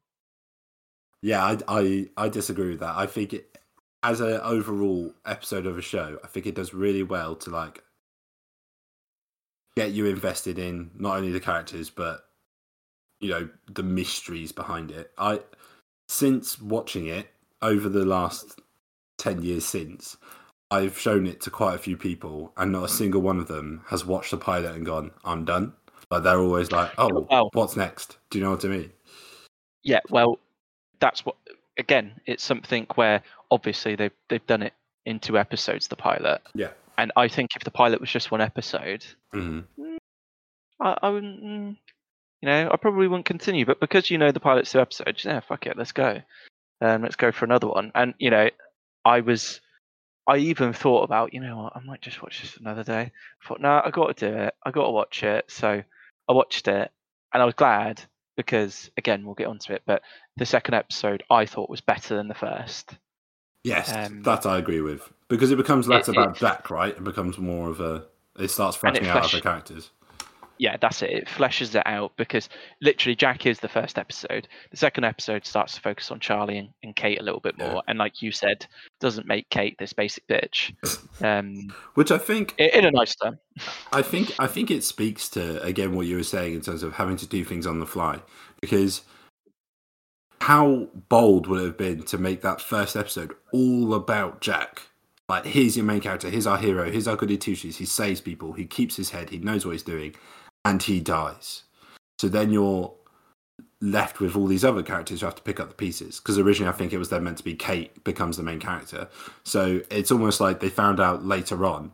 [SPEAKER 2] Yeah, I, I I disagree with that. I think it as an overall episode of a show, I think it does really well to like get you invested in not only the characters but you know the mysteries behind it. I since watching it over the last 10 years since I've shown it to quite a few people and not a single one of them has watched the pilot and gone I'm done. Like they're always like, "Oh, oh
[SPEAKER 1] Wow.
[SPEAKER 2] what's next?" Do you know what I mean?
[SPEAKER 1] Yeah, well, that's what. Again, it's something where obviously they've they've done it in two episodes, the pilot.
[SPEAKER 2] Yeah.
[SPEAKER 1] And I think if the pilot was just one episode,
[SPEAKER 2] Mhm.
[SPEAKER 1] I, I wouldn't. mm, You know, I probably wouldn't continue. But because you know the pilot's two episodes, yeah, fuck it, let's go. Um, let's go for another one. And you know, I was, I even thought about, you know what, I might just watch this another day. I thought, no, I got to do it. I got to watch it. So I watched it, and I was glad because again, we'll get onto it. But the second episode I thought was better than the first.
[SPEAKER 2] Yes,
[SPEAKER 1] Um,
[SPEAKER 2] that I agree with because it becomes less
[SPEAKER 1] it-
[SPEAKER 2] about Jack, right? It becomes more of a. It starts
[SPEAKER 1] it
[SPEAKER 2] fleshing out
[SPEAKER 1] flesh-
[SPEAKER 2] other characters.
[SPEAKER 1] yeah, that's it. It fleshes it out because literally Jack is the first episode. The second episode starts to focus on Charlie and, and Kate a little bit
[SPEAKER 2] Yeah.
[SPEAKER 1] more, and like you said, doesn't make Kate this basic bitch. Um,
[SPEAKER 2] Which I think,
[SPEAKER 1] in, in a nice term.
[SPEAKER 2] I think, I think it speaks to again what you were saying in terms of having to do things on the fly. Because how bold would it have been to make that first episode all about Jack? Like, here's your main character. Here's our hero. Here's our goody two shoes. He saves people. He keeps his head. He knows what he's doing, and he dies. So then you're left with all these other characters who have to pick up the pieces. Because originally, I think it was then meant to be Kate becomes the main character. So it's almost like they found out later on,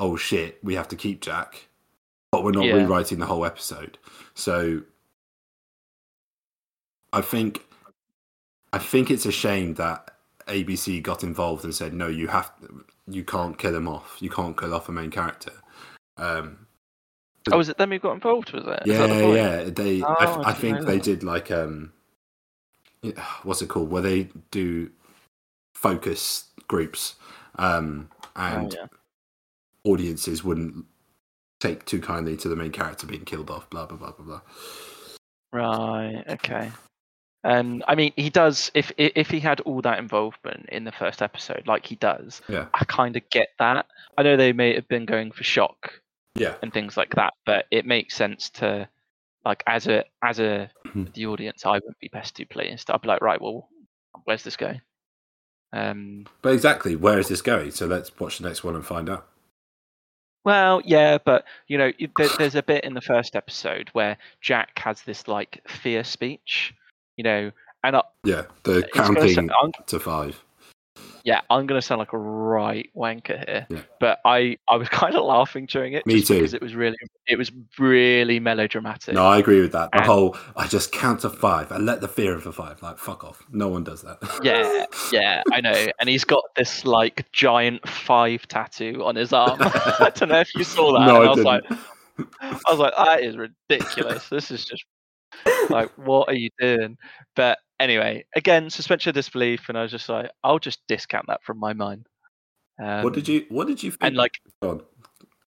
[SPEAKER 2] oh shit, we have to keep Jack, but we're not
[SPEAKER 1] Yeah.
[SPEAKER 2] rewriting the whole episode. So I think I think it's a shame that ABC got involved and said no, you have you can't kill him off. You can't kill off a main character. Um,
[SPEAKER 1] Oh, was it them who got involved? Was it?
[SPEAKER 2] yeah,
[SPEAKER 1] the
[SPEAKER 2] yeah. They,
[SPEAKER 1] Oh,
[SPEAKER 2] I,
[SPEAKER 1] I
[SPEAKER 2] I think they did like um, what's it called? Where they do focus groups, um,
[SPEAKER 1] Oh,
[SPEAKER 2] and
[SPEAKER 1] yeah.
[SPEAKER 2] audiences wouldn't take too kindly to the main character being killed off. Blah blah blah blah blah.
[SPEAKER 1] Right. Okay. Um, I mean, he does. If if he had all that involvement in the first episode, like he does,
[SPEAKER 2] Yeah,
[SPEAKER 1] I kind of get that. I know they may have been going for shock
[SPEAKER 2] yeah,
[SPEAKER 1] and things like that, but it makes sense to, like, as a as a
[SPEAKER 2] Mhm.
[SPEAKER 1] the audience, I wouldn't be best to play and stuff. I'd be like, right, well, where's this going? Um,
[SPEAKER 2] but exactly, where is this going? So let's watch the next one and find out.
[SPEAKER 1] Well, yeah, but you know, there, there's a bit in the first episode where Jack has this like fear speech, you know, and I,
[SPEAKER 2] Yeah, the counting
[SPEAKER 1] sound- I'm,
[SPEAKER 2] to five.
[SPEAKER 1] yeah, I'm gonna sound like a right wanker here,
[SPEAKER 2] Yeah.
[SPEAKER 1] but I I was kind of laughing during it,
[SPEAKER 2] Me too.
[SPEAKER 1] because it was really it was really melodramatic.
[SPEAKER 2] No, I agree with that. The
[SPEAKER 1] And-
[SPEAKER 2] whole I just count to five. I let the fear of the five. Like fuck off. No one does that.
[SPEAKER 1] Yeah, yeah, I know, and he's got this like giant five tattoo on his arm. I don't know if you saw that.
[SPEAKER 2] No,
[SPEAKER 1] and
[SPEAKER 2] I
[SPEAKER 1] I was like. I was like, that is ridiculous. This is just like, what are you doing? But anyway, again, suspension of disbelief, and I was just like, I'll just discount that from my mind. Um,
[SPEAKER 2] what did you What did you think?
[SPEAKER 1] And like,
[SPEAKER 2] Go on.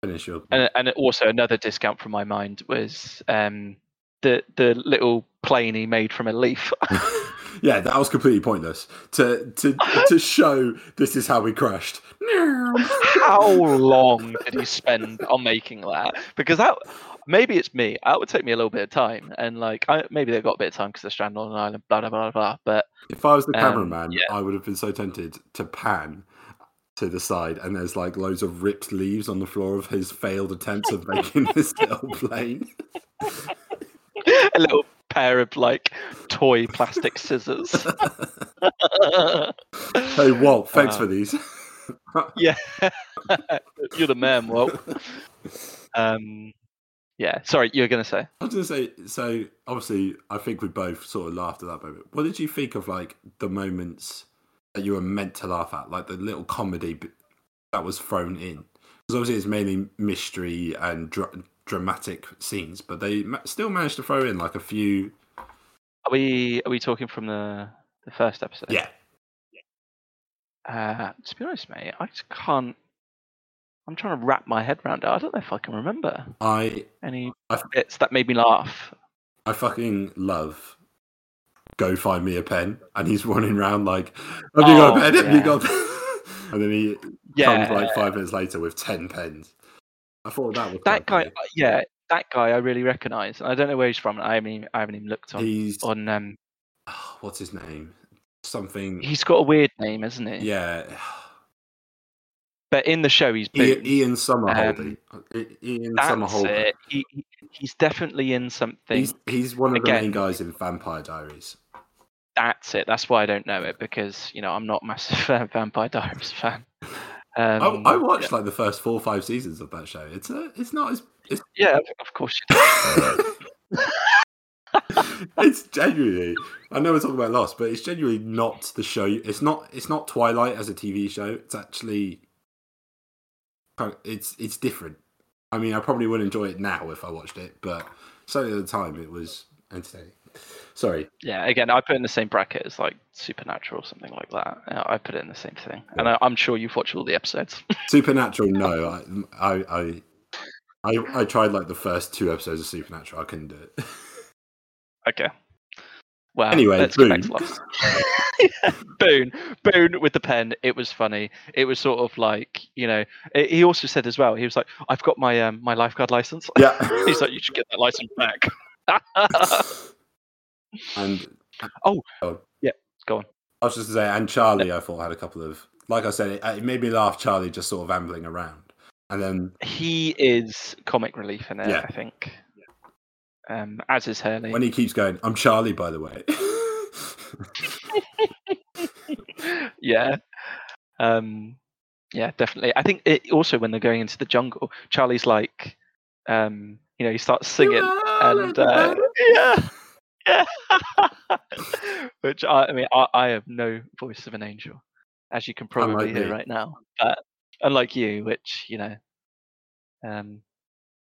[SPEAKER 2] Finish your.
[SPEAKER 1] and, and also another discount from my mind was um the the little plane he made from a leaf.
[SPEAKER 2] yeah, that was completely pointless. To to to show this is how we crashed.
[SPEAKER 1] How long did he spend on making that? Because that maybe it's me. That would take me a little bit of time, and like I, maybe they've got a bit of time because they're stranded on an island. Blah blah blah blah. But
[SPEAKER 2] If I was the
[SPEAKER 1] Um,
[SPEAKER 2] cameraman,
[SPEAKER 1] yeah.
[SPEAKER 2] I would have been so tempted to pan to the side, and there's like loads of ripped leaves on the floor of his failed attempts of making this little plane.
[SPEAKER 1] a little pair of like toy plastic scissors.
[SPEAKER 2] hey, Walt, thanks
[SPEAKER 1] Uh,
[SPEAKER 2] for these.
[SPEAKER 1] yeah, you're the man, Walt. Um, yeah. Sorry, you were gonna say.
[SPEAKER 2] I was going to say, so obviously, I think we both sort of laughed at that moment. What did you think of like the moments that you were meant to laugh at, like the little comedy that was thrown in? Because obviously, it's mainly mystery and dra- dramatic scenes, but they ma- still managed to throw in like a few.
[SPEAKER 1] Are we are we talking from the the first episode?
[SPEAKER 2] Yeah,
[SPEAKER 1] Uh, to be honest, mate, I just can't. I'm trying to wrap my head around it. I don't know if I can remember
[SPEAKER 2] I
[SPEAKER 1] any
[SPEAKER 2] I-
[SPEAKER 1] bits that made me laugh.
[SPEAKER 2] I fucking love. Go find me a pen, and he's running around like, "Have you got a
[SPEAKER 1] Oh,
[SPEAKER 2] pen? Have you got?" and then he
[SPEAKER 1] Yeah,
[SPEAKER 2] comes like five minutes later with ten pens. I thought that was
[SPEAKER 1] that guy. Yeah, that guy I really recognise. I don't know where he's from. I haven't even, I haven't even looked on
[SPEAKER 2] He's
[SPEAKER 1] on. Um,
[SPEAKER 2] what's his name? Something.
[SPEAKER 1] he's got a weird name, isn't he?
[SPEAKER 2] Yeah,
[SPEAKER 1] But in the show, he's Boone.
[SPEAKER 2] Ian Somerhalder. I- Ian
[SPEAKER 1] That's it. He, he- he's definitely in something.
[SPEAKER 2] He's he's one of the
[SPEAKER 1] Again-
[SPEAKER 2] main guys in Vampire Diaries.
[SPEAKER 1] That's it. That's why I don't know it because you know I'm not a massive uh, Vampire Diaries fan. Um,
[SPEAKER 2] I, I watched like the first four or five seasons of that show. It's a, it's not as it's,
[SPEAKER 1] Yeah, of- course
[SPEAKER 2] it's genuinely. I know we're talking about Lost, but it's genuinely not the show. It's not. It's not Twilight as a TV show. It's actually. It's it's different. I mean, I probably wouldn't enjoy it now if I watched it, but certainly at the time it was entertaining. Sorry,
[SPEAKER 1] Yeah, again, I put in the same bracket as like Supernatural or something like that. I put it in the same thing, and I, I'm sure you've watched all the episodes.
[SPEAKER 2] Supernatural. No, I, I I I I tried like the first two episodes of Supernatural. I couldn't do it.
[SPEAKER 1] okay. Well,
[SPEAKER 2] Anyway,
[SPEAKER 1] let's get back
[SPEAKER 2] Boone.
[SPEAKER 1] to yeah, Boone, Boone with the pen. It was funny. It was sort of like you know. it- he also said as well. He was like, "I've got my um, my lifeguard license."
[SPEAKER 2] yeah.
[SPEAKER 1] He's like, "You should get that license back."
[SPEAKER 2] and
[SPEAKER 1] Oh,
[SPEAKER 2] oh.
[SPEAKER 1] yeah, go on.
[SPEAKER 2] I was just to say, and Charlie, I thought had a couple of, like I said, it, it made me laugh. Charlie just sort of ambling around, and then
[SPEAKER 1] he is comic relief in it.
[SPEAKER 2] Yeah.
[SPEAKER 1] I think. Um, as is Hurley.
[SPEAKER 2] when he keeps going, "I'm Charlie," by the way.
[SPEAKER 1] yeah. Um, yeah, definitely. I think it also when they're going into the jungle, Charlie's like, um, you know, he starts singing, and uh, yeah, yeah. Which I, I mean, I, I have no voice of an angel, as you can probably
[SPEAKER 2] Unlike
[SPEAKER 1] hear
[SPEAKER 2] me.
[SPEAKER 1] right now. But unlike you, which you know, um,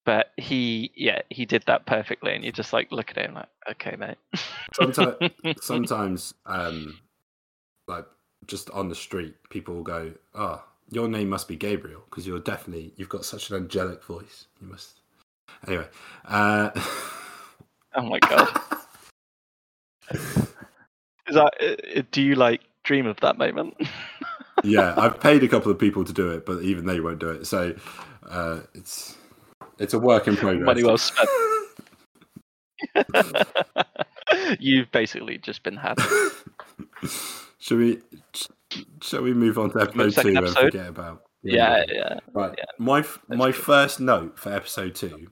[SPEAKER 1] but he, yeah, he did that perfectly, and you just like look at him like, okay, mate.
[SPEAKER 2] Sometimes, sometimes, um, like just on the street, people will go, "Oh, your name must be Gabriel because you're definitely you've got such an angelic voice. You must." Anyway, uh,
[SPEAKER 1] Oh my god. Is that? uh, uh, Do you like dream of that moment?
[SPEAKER 2] yeah, I've paid a couple of people to do it, but even they won't do it. So uh, it's it's a work in progress.
[SPEAKER 1] Money well spent. You've basically just been had.
[SPEAKER 2] Should we? sh- Shall we move on to episode
[SPEAKER 1] second
[SPEAKER 2] two
[SPEAKER 1] episode?
[SPEAKER 2] and forget about?
[SPEAKER 1] Yeah, yeah.
[SPEAKER 2] Right.
[SPEAKER 1] yeah.
[SPEAKER 2] My f-
[SPEAKER 1] Let's
[SPEAKER 2] my
[SPEAKER 1] do
[SPEAKER 2] first note for episode two,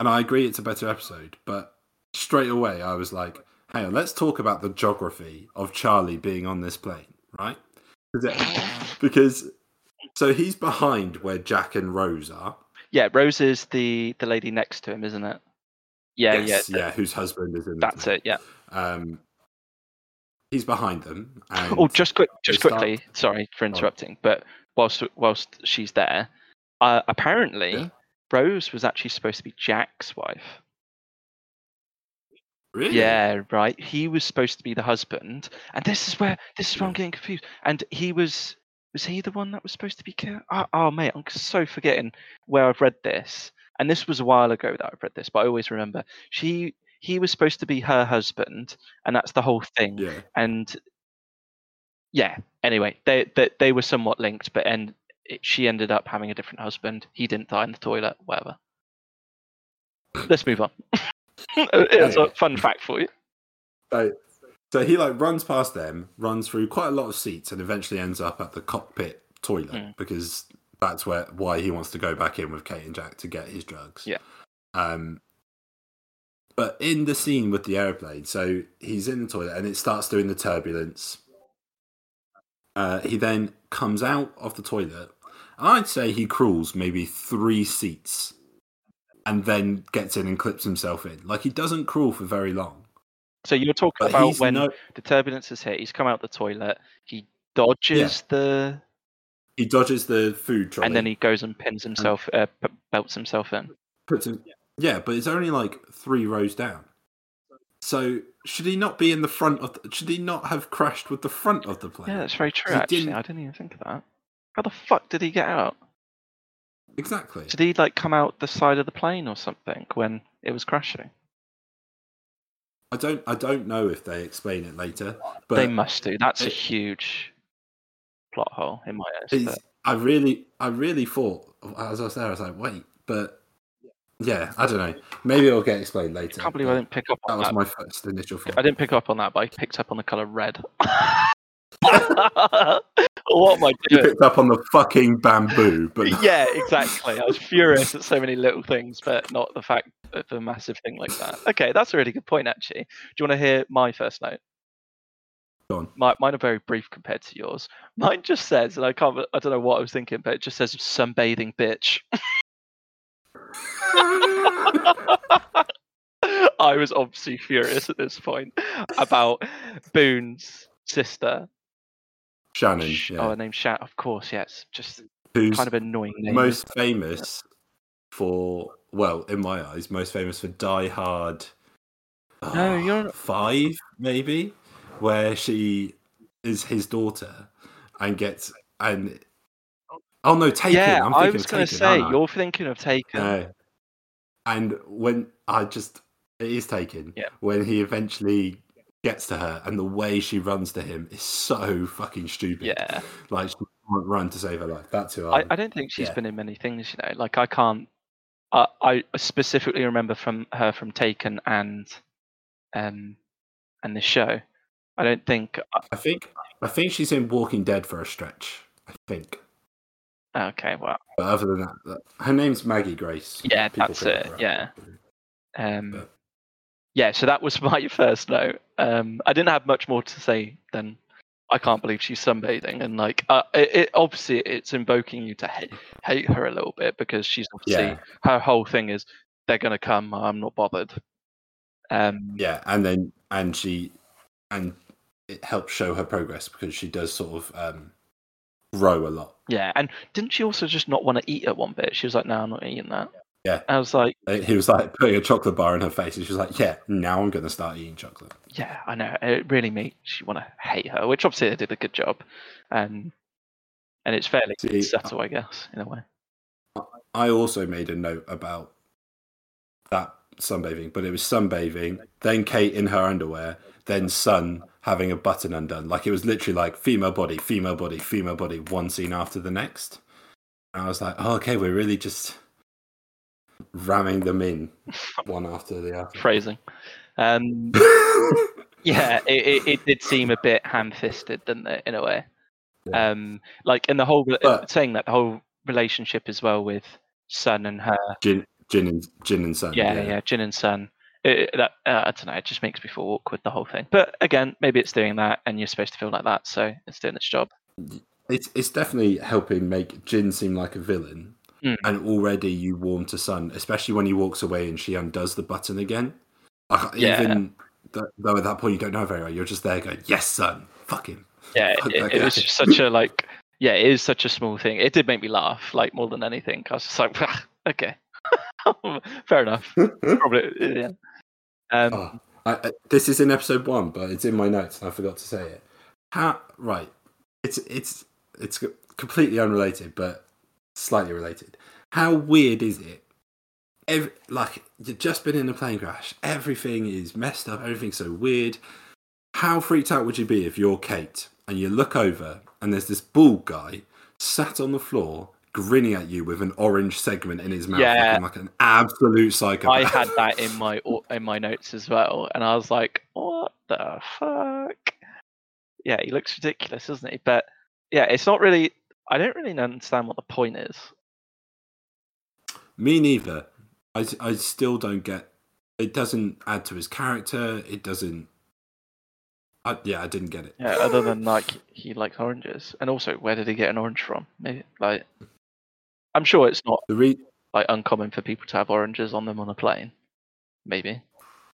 [SPEAKER 2] and I agree it's a better episode, but straight away I was like, "Hang on, let's talk about the geography of Charlie being on this plane, right?" 'Cause Because so he's behind where Jack and Rose are.
[SPEAKER 1] Yeah, Rose is the the lady next to him, isn't it? Yeah,
[SPEAKER 2] yes,
[SPEAKER 1] yeah.
[SPEAKER 2] yeah, whose husband is in.
[SPEAKER 1] That's it. Yeah.
[SPEAKER 2] Um, he's behind them. And
[SPEAKER 1] Oh, just quick, just
[SPEAKER 2] they start-
[SPEAKER 1] quickly. Sorry for interrupting, but whilst whilst she's there, uh, apparently
[SPEAKER 2] Yeah.
[SPEAKER 1] Rose was actually supposed to be Jack's wife.
[SPEAKER 2] really,
[SPEAKER 1] Yeah, right. He was supposed to be the husband, and this is where this is where I'm getting confused. And he was was he the one that was supposed to be killed? Oh, oh mate, I'm so forgetting where I've read this. And this was a while ago that I've read this, but I always remember she he was supposed to be her husband, and that's the whole thing.
[SPEAKER 2] yeah.
[SPEAKER 1] And yeah, anyway, they they, they were somewhat linked, but and it, she ended up having a different husband. He didn't die in the toilet, whatever. Let's move on. it's a fun fact for you.
[SPEAKER 2] So, so he like runs past them, runs through quite a lot of seats, and eventually ends up at the cockpit toilet
[SPEAKER 1] Mm.
[SPEAKER 2] because that's where why he wants to go back in with Kate and Jack to get his drugs.
[SPEAKER 1] Yeah.
[SPEAKER 2] Um. But in the scene with the airplane, so he's in the toilet and it starts doing the turbulence. Uh, he then comes out of the toilet. I'd say he crawls maybe three seats, and then gets in and clips himself in. Like he doesn't crawl for very long.
[SPEAKER 1] So you're talking
[SPEAKER 2] But
[SPEAKER 1] about when
[SPEAKER 2] no,
[SPEAKER 1] the turbulence has hit, he's come out the toilet, he dodges the,
[SPEAKER 2] he dodges the food trolley.
[SPEAKER 1] and then he goes and pins himself, uh, p- belts himself in.
[SPEAKER 2] puts him. Yeah, but it's only like three rows down. So should he not be in the front of? The, should he not have crashed with the front of the plane?
[SPEAKER 1] Yeah, that's very true. Actually,
[SPEAKER 2] didn't-
[SPEAKER 1] I didn't even think of that. How the fuck did he get out?
[SPEAKER 2] Exactly.
[SPEAKER 1] Did he like come out the side of the plane or something when it was crashing?
[SPEAKER 2] I don't. I don't know if they explain it later, but
[SPEAKER 1] they must do. That's a huge plot hole in my eyes. but-
[SPEAKER 2] I really, I really thought as I was there, I was like, wait, but yeah, I don't know. Maybe it'll get explained later.
[SPEAKER 1] I can't believe I didn't pick up
[SPEAKER 2] That
[SPEAKER 1] on
[SPEAKER 2] was my first initial thought.
[SPEAKER 1] I didn't pick up on that, but I picked up on the color red. what am I
[SPEAKER 2] You
[SPEAKER 1] doing?
[SPEAKER 2] picked up on the fucking bamboo, but
[SPEAKER 1] yeah, exactly. I was furious at so many little things, but not the fact of a massive thing like that. Okay, that's a really good point, actually. Do you want to hear my first note?
[SPEAKER 2] Go on.
[SPEAKER 1] My, mine are very brief compared to yours. Mine just says, and I can't, I don't know what I was thinking, but it just says sunbathing bitch. I was obviously furious at this point about Boone's sister.
[SPEAKER 2] Shannon,
[SPEAKER 1] Sh-
[SPEAKER 2] yeah,
[SPEAKER 1] Oh, her name's Shannon. Of course, yes. Just
[SPEAKER 2] who's
[SPEAKER 1] kind of annoying name.
[SPEAKER 2] most famous for, well, in my eyes, most famous for Die Hard.
[SPEAKER 1] No,
[SPEAKER 2] ah,
[SPEAKER 1] you're-
[SPEAKER 2] five, maybe, where she is his daughter and gets and oh no, Taken.
[SPEAKER 1] yeah,
[SPEAKER 2] I'm
[SPEAKER 1] I was going to say you're thinking of Taken.
[SPEAKER 2] No. And when I just it is taken
[SPEAKER 1] Yeah.
[SPEAKER 2] when he eventually gets to her and the way she runs to him is so fucking stupid.
[SPEAKER 1] yeah,
[SPEAKER 2] Like she can't run to save her life. That's who
[SPEAKER 1] I,
[SPEAKER 2] I,
[SPEAKER 1] I don't think she's
[SPEAKER 2] yeah.
[SPEAKER 1] been in many things. You know, like I can't. I I specifically remember from her from Taken and, um, and the show. I don't think. uh,
[SPEAKER 2] I think I think she's in Walking Dead for a stretch. I think.
[SPEAKER 1] Okay, well,
[SPEAKER 2] But other than that, that- her name's Maggie Grace.
[SPEAKER 1] Yeah,
[SPEAKER 2] People
[SPEAKER 1] that's it,
[SPEAKER 2] her.
[SPEAKER 1] yeah. um,
[SPEAKER 2] But-
[SPEAKER 1] yeah. So that was my first note. Um, I didn't have much more to say than I can't believe she's sunbathing, and like, uh, it, it obviously it's invoking you to hate hate her a little bit because she's obviously
[SPEAKER 2] Yeah,
[SPEAKER 1] her whole thing is they're gonna come. I'm not bothered. Um,
[SPEAKER 2] yeah, and then and she and it helps show her progress because she does sort of um, grow a lot.
[SPEAKER 1] yeah, and didn't she also just not want to eat at one bit? She was like, "No, I'm not eating that."
[SPEAKER 2] Yeah.
[SPEAKER 1] I was like,
[SPEAKER 2] He was like putting a chocolate bar in her face, and she was like, "Yeah, now I'm going to start eating chocolate."
[SPEAKER 1] "Yeah, I know." It really makes you want to hate her, which obviously they did a good job, um, and it's fairly
[SPEAKER 2] See,
[SPEAKER 1] subtle, I guess, in a way.
[SPEAKER 2] I also made a note about that sunbathing, but it was sunbathing, then Kate in her underwear, then Sun having a button undone. Like it was literally like female body, female body, female body, one scene after the next. And I was like, oh, okay, we're really just ramming them in one after the other.
[SPEAKER 1] Phrasing. Um, yeah, it, it, it did seem a bit ham-fisted, didn't it, in a way?
[SPEAKER 2] Yeah.
[SPEAKER 1] Um, like, and the whole
[SPEAKER 2] But-
[SPEAKER 1] saying that the whole relationship as well with Sun and her.
[SPEAKER 2] Jin, Jin and Jin and Sun.
[SPEAKER 1] Yeah, yeah, Jin and Sun. It, that uh, I don't know. It just makes me feel awkward the whole thing. But again, maybe it's doing that, and you're supposed to feel like that, so it's doing its job.
[SPEAKER 2] It's it's definitely helping make Jin seem like a villain,
[SPEAKER 1] Mm.
[SPEAKER 2] and already you warm to Sun, especially when he walks away and she undoes the button again. Uh,
[SPEAKER 1] Yeah.
[SPEAKER 2] Even th- though at that point you don't know very well, you're just there going, "Yes, Sun, fuck him."
[SPEAKER 1] Yeah,
[SPEAKER 2] Fuck
[SPEAKER 1] it, it was just such a like. Yeah, it is such a small thing. It did make me laugh, like more than anything. I was just like, okay, fair enough. Probably, yeah. Um,
[SPEAKER 2] Oh, I, I, this is in episode one, but it's in my notes and I forgot to say it. How right? It's it's it's completely unrelated, but slightly related. How weird is it? Every, like you've just been in a plane crash. Everything is messed up. Everything's so weird. How freaked out would you be if you're Kate and you look over and there's this bald guy sat on the floor grinning at you with an orange segment in his mouth,
[SPEAKER 1] Yeah.
[SPEAKER 2] looking like an absolute psychopath.
[SPEAKER 1] I had that in my in my notes as well, and I was like, "What the fuck?" Yeah, he looks ridiculous, doesn't he? But yeah, it's not really. I don't really understand what the point is.
[SPEAKER 2] Me neither. I, I still don't get. It doesn't add to his character. It doesn't. I, yeah, I didn't get it.
[SPEAKER 1] Yeah, other than like he likes oranges, and also where did he get an orange from? Maybe like, I'm sure it's not
[SPEAKER 2] The re-
[SPEAKER 1] like uncommon for people to have oranges on them on a plane. Maybe.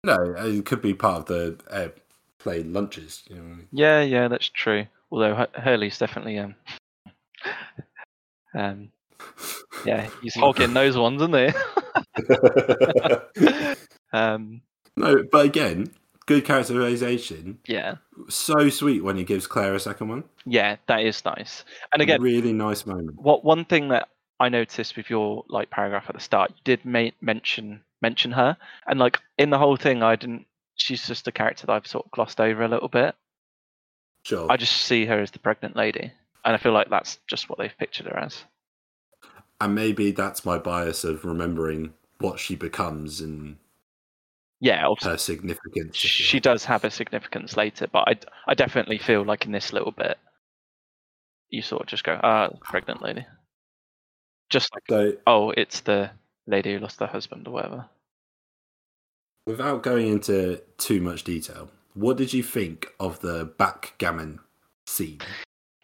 [SPEAKER 2] no, it could be part of the airplane lunches. You know. I mean?
[SPEAKER 1] Yeah, yeah, that's true. Although Hurley's definitely um, um, yeah, he's hogging those ones, isn't he? um,
[SPEAKER 2] no, but again, good characterization.
[SPEAKER 1] yeah,
[SPEAKER 2] So sweet when he gives Claire a second one.
[SPEAKER 1] yeah, that is nice. And again,
[SPEAKER 2] really nice moment.
[SPEAKER 1] what one thing that I noticed with your like paragraph at the start, you did ma- mention mention her, and like in the whole thing, I didn't. She's just a character that I've sort of glossed over a little bit.
[SPEAKER 2] Sure.
[SPEAKER 1] I just see her as the pregnant lady, and I feel like that's just what they've pictured her as.
[SPEAKER 2] and maybe that's my bias of remembering what she becomes and
[SPEAKER 1] Yeah,
[SPEAKER 2] her significance.
[SPEAKER 1] she
[SPEAKER 2] like.
[SPEAKER 1] does have a significance later, but I, I definitely feel like in this little bit, you sort of just go, ah, pregnant lady. Just like,
[SPEAKER 2] So,
[SPEAKER 1] oh, it's the lady who lost her husband or whatever.
[SPEAKER 2] without going into too much detail, what did you think of the backgammon scene?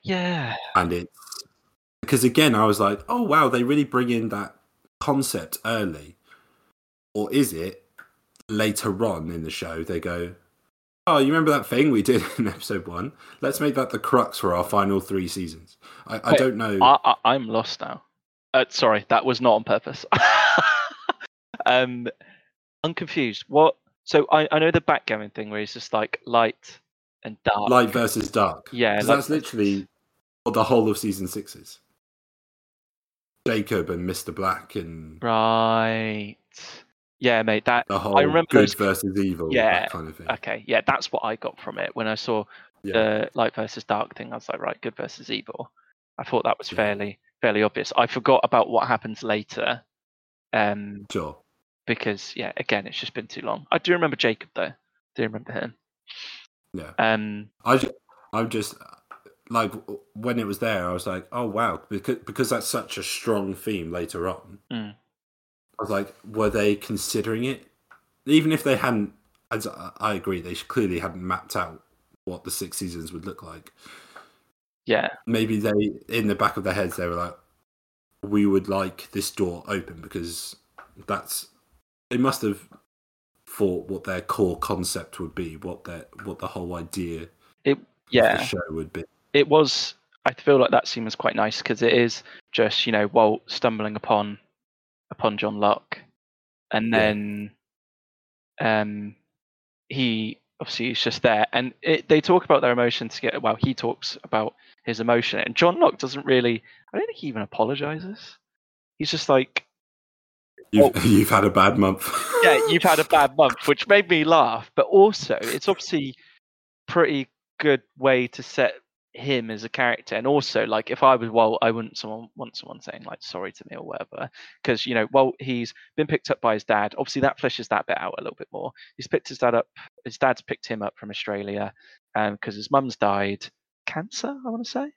[SPEAKER 1] Yeah,
[SPEAKER 2] And it's because again, I was like, oh wow, they really bring in that concept early, or is it later on in the show? They go, oh, you remember that thing we did in episode one? Let's make that the crux for our final three seasons. I, I don't know.
[SPEAKER 1] I, I, I'm lost now. Uh, sorry, that was not on purpose. um, I'm confused. What? So I, I know the backgammon thing where it's just like light and dark.
[SPEAKER 2] light versus dark.
[SPEAKER 1] Yeah, light
[SPEAKER 2] that's literally the whole of season six is. Jacob and Mr. Black and
[SPEAKER 1] Right. Yeah, mate. That
[SPEAKER 2] the whole
[SPEAKER 1] remember
[SPEAKER 2] good
[SPEAKER 1] those-
[SPEAKER 2] versus evil,
[SPEAKER 1] Yeah,
[SPEAKER 2] kind of thing.
[SPEAKER 1] okay. Yeah, that's what I got from it when I saw
[SPEAKER 2] Yeah.
[SPEAKER 1] the light versus dark thing. I was like, right, good versus evil. I thought that was
[SPEAKER 2] Yeah.
[SPEAKER 1] fairly fairly obvious. I forgot about what happens later. Um,
[SPEAKER 2] Sure.
[SPEAKER 1] because yeah, again, it's just been too long. I do remember Jacob though. do remember him.
[SPEAKER 2] Yeah.
[SPEAKER 1] Um,
[SPEAKER 2] I just, I'm just like when it was there, I was like, oh wow, because because that's such a strong theme later on.
[SPEAKER 1] Mm.
[SPEAKER 2] I was like, were they considering it? Even if they hadn't, as I agree, they clearly hadn't mapped out what the six seasons would look like.
[SPEAKER 1] yeah,
[SPEAKER 2] maybe they in the back of their heads they were like we would like this door open because that's they must have thought what their core concept would be what their what the whole idea it of the
[SPEAKER 1] yeah.
[SPEAKER 2] show would be
[SPEAKER 1] It was. I feel like that scene was quite nice because it is just you know Walt stumbling upon upon John Locke, and
[SPEAKER 2] Yeah.
[SPEAKER 1] then um he obviously is just there, and it, they talk about their emotion together. Well, he talks about his emotion, and John Locke doesn't really. I don't think he even apologizes. He's just like,
[SPEAKER 2] you've, you've had a bad month
[SPEAKER 1] yeah, you've had a bad month, which made me laugh. But also, it's obviously pretty good way to set him as a character. And also, like, if I was well I wouldn't someone want someone saying like sorry to me or whatever, because you know, well he's been picked up by his dad. Obviously, that fleshes that bit out a little bit more. He's picked his dad up. His dad's picked him up from Australia, um, because his mum's died cancer. I want to say.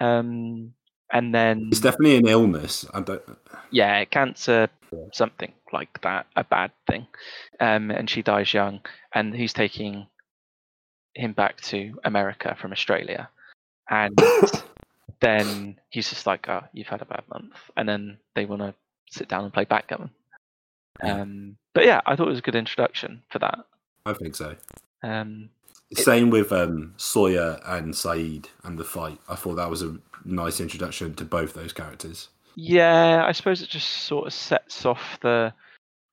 [SPEAKER 1] Um, and then
[SPEAKER 2] it's definitely an illness i don't
[SPEAKER 1] yeah, cancer, something like that, a bad thing. Um, and she dies young, and he's taking him back to America from Australia, and then he's just like, "Oh, you've had a bad month," and then they want to sit down and play backgammon. Um, but yeah, I thought it was a good introduction for that.
[SPEAKER 2] i think so
[SPEAKER 1] Um,
[SPEAKER 2] same with um sawyer and Sayid and the fight i thought that was a nice introduction to both those characters
[SPEAKER 1] Yeah, I suppose it just sort of sets off the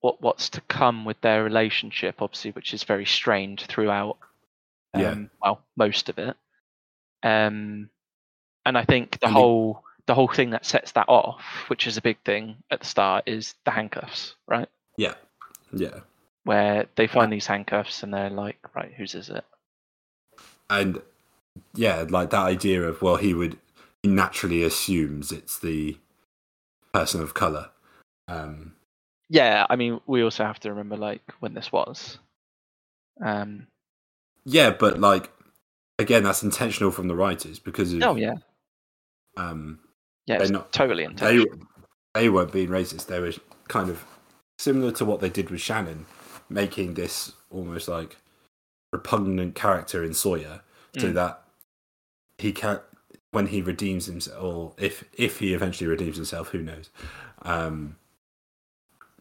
[SPEAKER 1] what what's to come with their relationship, obviously, which is very strained throughout. Um,
[SPEAKER 2] Yeah.
[SPEAKER 1] Well, most of it. Um, and I think the
[SPEAKER 2] And the-
[SPEAKER 1] whole the whole thing that sets that off, which is a big thing at the start, is the handcuffs, right?
[SPEAKER 2] yeah yeah
[SPEAKER 1] Where they find these handcuffs and they're like, right, whose is it?
[SPEAKER 2] and yeah, like that idea of well, he would he naturally assumes it's the person of color. Um,
[SPEAKER 1] Yeah, I mean, we also have to remember like when this was. Um,
[SPEAKER 2] yeah, but like again, that's intentional from the writers because of,
[SPEAKER 1] oh yeah,
[SPEAKER 2] um,
[SPEAKER 1] yeah,
[SPEAKER 2] They're not-
[SPEAKER 1] totally
[SPEAKER 2] they
[SPEAKER 1] intentional.
[SPEAKER 2] they weren't being racist. They were kind of similar to what they did with Shannon, making this almost like repugnant character in Sawyer, so
[SPEAKER 1] Mm.
[SPEAKER 2] that he can't, when he redeems himself, or if if he eventually redeems himself, who knows? Um,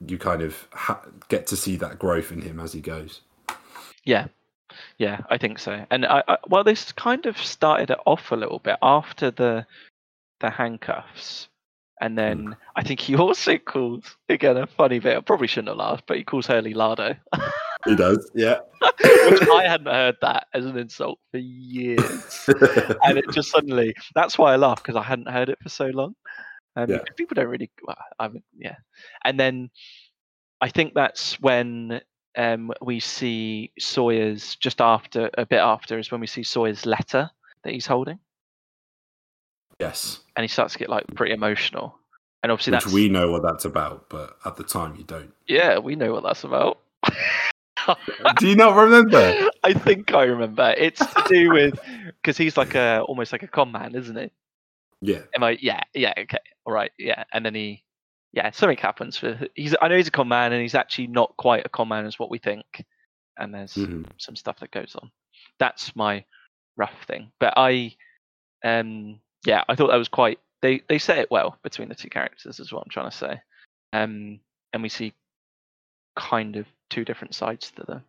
[SPEAKER 2] you kind of ha- get to see that growth in him as he goes.
[SPEAKER 1] Yeah, yeah, I think so. And I, I well, this kind of started it off a little bit after the the handcuffs. And then I think he also calls again a funny bit. I probably shouldn't have laughed, but he calls Hurley Lardo,
[SPEAKER 2] He does, yeah.
[SPEAKER 1] which I hadn't heard that as an insult for years. and it just suddenly that's why I laugh because I hadn't heard it for so long. Um,
[SPEAKER 2] Yeah.
[SPEAKER 1] People don't really, well, I mean, yeah. And then I think that's when um, we see Sawyer's just after a bit after is when we see Sawyer's letter that he's holding,
[SPEAKER 2] yes.
[SPEAKER 1] and he starts to get like pretty emotional. And obviously
[SPEAKER 2] Which
[SPEAKER 1] that's
[SPEAKER 2] we know what that's about, but at the time you don't.
[SPEAKER 1] yeah, we know what that's about.
[SPEAKER 2] Do you not remember?
[SPEAKER 1] I think I remember. It's to do with because he's like a almost like a con man, isn't he?
[SPEAKER 2] Yeah.
[SPEAKER 1] Am I? Yeah, yeah, okay, all right, yeah. And then he, yeah, something happens. With, he's, I know he's a con man, and he's actually not quite a con man as what we think. And there's
[SPEAKER 2] Mhm.
[SPEAKER 1] some stuff that goes on. That's my rough thing. But I, um, yeah, I thought that was quite. They they set it well between the two characters, is what I'm trying to say. Um, and we see kind of two different sides to them.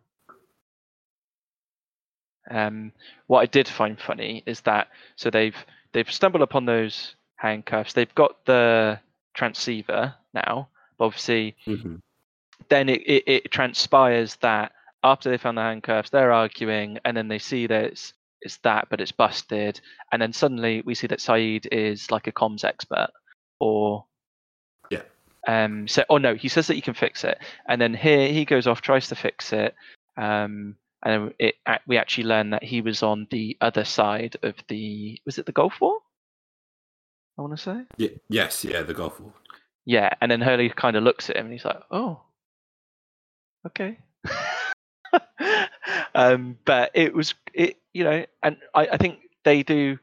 [SPEAKER 1] Um, what I did find funny is that so they've they've stumbled upon those handcuffs. They've got the transceiver now, but obviously
[SPEAKER 2] Mhm.
[SPEAKER 1] then it, it, it transpires that after they found the handcuffs, they're arguing, and then they see that it's it's that, but it's busted, and then suddenly we see that Sayid is like a comms expert, or
[SPEAKER 2] Yeah.
[SPEAKER 1] um. So, oh no, he says that he can fix it, and then here he goes off, tries to fix it, um, and it we actually learn that he was on the other side of the was it the Gulf War? I want to say.
[SPEAKER 2] Ye- yes, yeah, the golf ball.
[SPEAKER 1] Yeah, and then Hurley kind of looks at him and he's like, "Oh, okay." um, but it was it, you know, and I, I think they do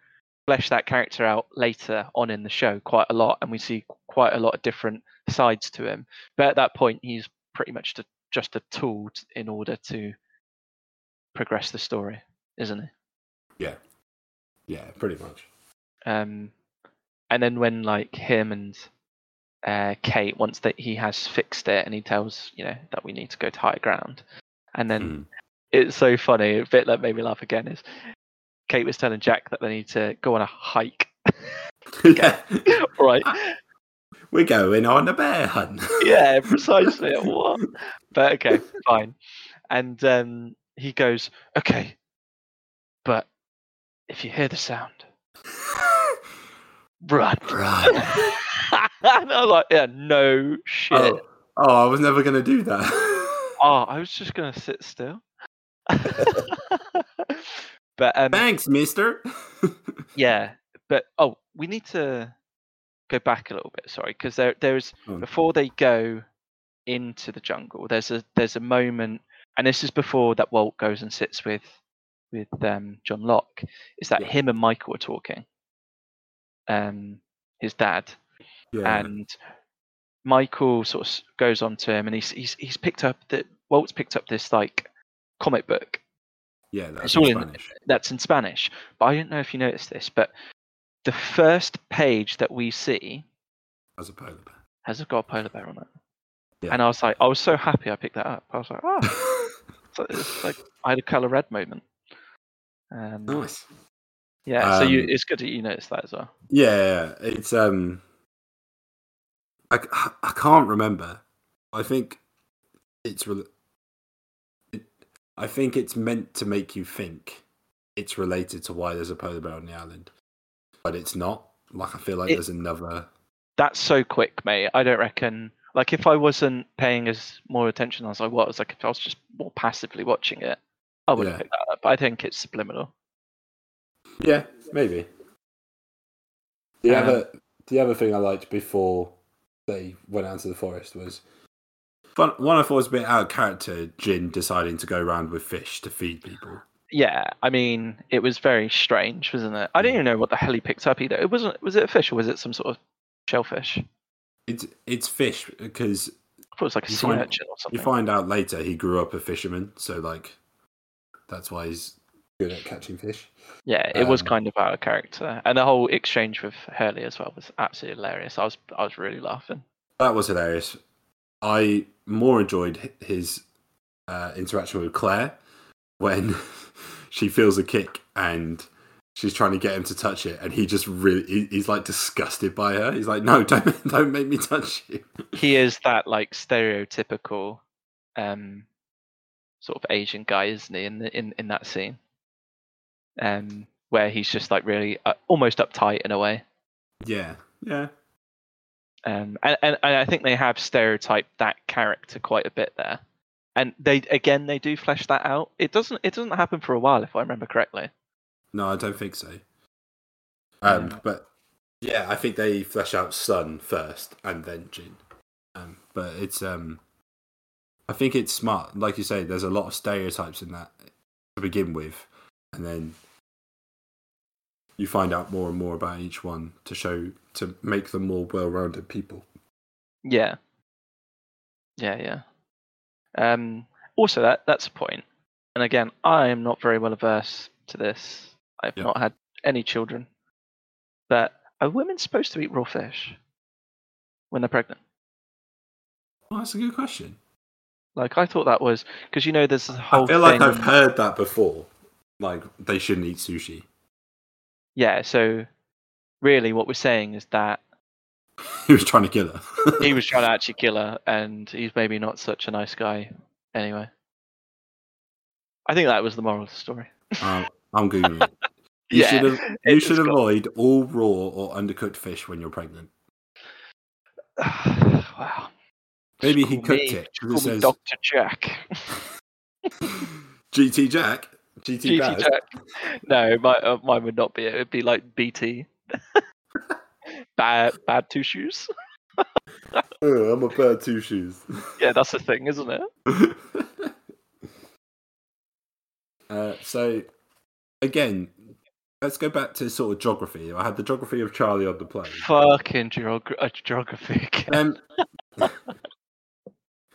[SPEAKER 1] flesh that character out later on in the show quite a lot, and we see quite a lot of different sides to him. But at that point, he's pretty much to, just a tool t- in order to progress the story, isn't it?
[SPEAKER 2] Yeah. Yeah, pretty much.
[SPEAKER 1] um, and then when like him and uh, Kate once that he has fixed it and he tells you know that we need to go to higher ground, and then
[SPEAKER 2] Mhm.
[SPEAKER 1] it's so funny. A bit that made me laugh again is Kate was telling Jack that they need to go on a hike.
[SPEAKER 2] yeah.
[SPEAKER 1] right?
[SPEAKER 2] We're going on a bear hunt.
[SPEAKER 1] yeah, precisely. what? But okay, fine. And um, he goes, okay, but if you hear the sound, run.
[SPEAKER 2] Run.
[SPEAKER 1] and I was like, yeah, no shit.
[SPEAKER 2] Oh, oh, I was never going to do that.
[SPEAKER 1] Oh, I was just gonna sit still. but um,
[SPEAKER 2] Thanks, mister.
[SPEAKER 1] yeah, but oh, we need to go back a little bit. Sorry, because there there's
[SPEAKER 2] Oh.
[SPEAKER 1] before they go into the jungle. There's a there's a moment, and this is before that Walt goes and sits with with um, John Locke. Is that
[SPEAKER 2] Yeah.
[SPEAKER 1] him and Michael are talking? Um, his dad
[SPEAKER 2] yeah.
[SPEAKER 1] and Michael sort of goes on to him, and he's he's he's picked up that Walt's picked up this like comic book
[SPEAKER 2] yeah, that's in
[SPEAKER 1] all in-
[SPEAKER 2] Spanish.
[SPEAKER 1] that's in Spanish. But I don't know if you noticed this, but the first page that we see
[SPEAKER 2] has a polar bear.
[SPEAKER 1] has got a polar bear on it.
[SPEAKER 2] Yeah.
[SPEAKER 1] And I was like, I was so happy I picked that up. I was like, oh, so it's like I had a color red moment. Um,
[SPEAKER 2] nice.
[SPEAKER 1] Yeah, so you,
[SPEAKER 2] Um,
[SPEAKER 1] it's good that you noticed that as well.
[SPEAKER 2] Yeah, it's um, I, I can't remember. I think it's rel- it, I think it's meant to make you think it's related to why there's a polar bear on the island, but it's not. Like I feel like
[SPEAKER 1] It-
[SPEAKER 2] there's another.
[SPEAKER 1] That's so quick, mate. I don't reckon. Like if I wasn't paying as more attention as I was, like if I was just more passively watching it, I would
[SPEAKER 2] Yeah.
[SPEAKER 1] picked that up. But I think it's subliminal.
[SPEAKER 2] Yeah, maybe. The
[SPEAKER 1] Um,
[SPEAKER 2] other the other thing I liked before they went out into the forest was fun, one I thought was a bit out of character. Jin deciding to go around with fish to feed people.
[SPEAKER 1] Yeah, I mean, it was very strange, wasn't it? I didn't even know what the hell he picked up either. It wasn't. Was it a fish or was it some sort of shellfish?
[SPEAKER 2] It's it's fish because I
[SPEAKER 1] thought it was like a sea
[SPEAKER 2] find-
[SPEAKER 1] urchin or something.
[SPEAKER 2] you find out later he grew up a fisherman, so like that's why he's good at catching fish.
[SPEAKER 1] yeah, it was
[SPEAKER 2] um,
[SPEAKER 1] kind of out of character, and the whole exchange with Hurley as well was absolutely hilarious. I was, I was really laughing.
[SPEAKER 2] That was hilarious. I more enjoyed his uh, interaction with Claire when she feels a kick and she's trying to get him to touch it, and he just really he's like disgusted by her. He's like, "No, don't don't make me touch you."
[SPEAKER 1] he is that like stereotypical um sort of Asian guy, isn't he? In the, in in that scene, um, where he's just like really uh, almost uptight in a way.
[SPEAKER 2] Yeah, yeah.
[SPEAKER 1] Um, and, and and I think they have stereotyped that character quite a bit there, and they again they do flesh that out. It doesn't it doesn't happen for a while if I remember correctly.
[SPEAKER 2] No, I don't think so. Um,
[SPEAKER 1] Yeah.
[SPEAKER 2] but yeah, I think they flesh out Sun first and then Jin. Um, but it's um, I think it's smart. Like you say, there's a lot of stereotypes in that to begin with, and then you find out more and more about each one to show to make them more well-rounded people.
[SPEAKER 1] Yeah. Yeah, yeah. Um, also, that that's a point. And again, I am not very well averse to this. I've
[SPEAKER 2] Yeah.
[SPEAKER 1] not had any children. But are women supposed to eat raw fish when they're pregnant?
[SPEAKER 2] Well, that's a good question.
[SPEAKER 1] Like I thought that was because you know there's a whole
[SPEAKER 2] I feel like I've heard that before. Like they shouldn't eat sushi.
[SPEAKER 1] Yeah, so really what we're saying is that
[SPEAKER 2] he was trying to kill her.
[SPEAKER 1] he was trying to actually kill her and he's maybe not such a nice guy anyway. I think that was the moral of the story.
[SPEAKER 2] Um, I'm googling it. You
[SPEAKER 1] Yeah,
[SPEAKER 2] should, av- you should
[SPEAKER 1] got-
[SPEAKER 2] avoid all raw or undercooked fish when you're pregnant.
[SPEAKER 1] wow.
[SPEAKER 2] Maybe he cooked
[SPEAKER 1] me-
[SPEAKER 2] it, it
[SPEAKER 1] call me
[SPEAKER 2] says-
[SPEAKER 1] Dr. Jack.
[SPEAKER 2] GT Jack, GT,
[SPEAKER 1] GT. No, my, uh, mine would not be it. It'd be like BT. bad, bad two shoes.
[SPEAKER 2] Oh, I'm a bad two shoes.
[SPEAKER 1] Yeah, that's the thing, isn't it?
[SPEAKER 2] uh, so, again, let's go back to sort of geography. I had the geography of Charlie on the plane.
[SPEAKER 1] Fucking geog- uh, geography. again.
[SPEAKER 2] Them,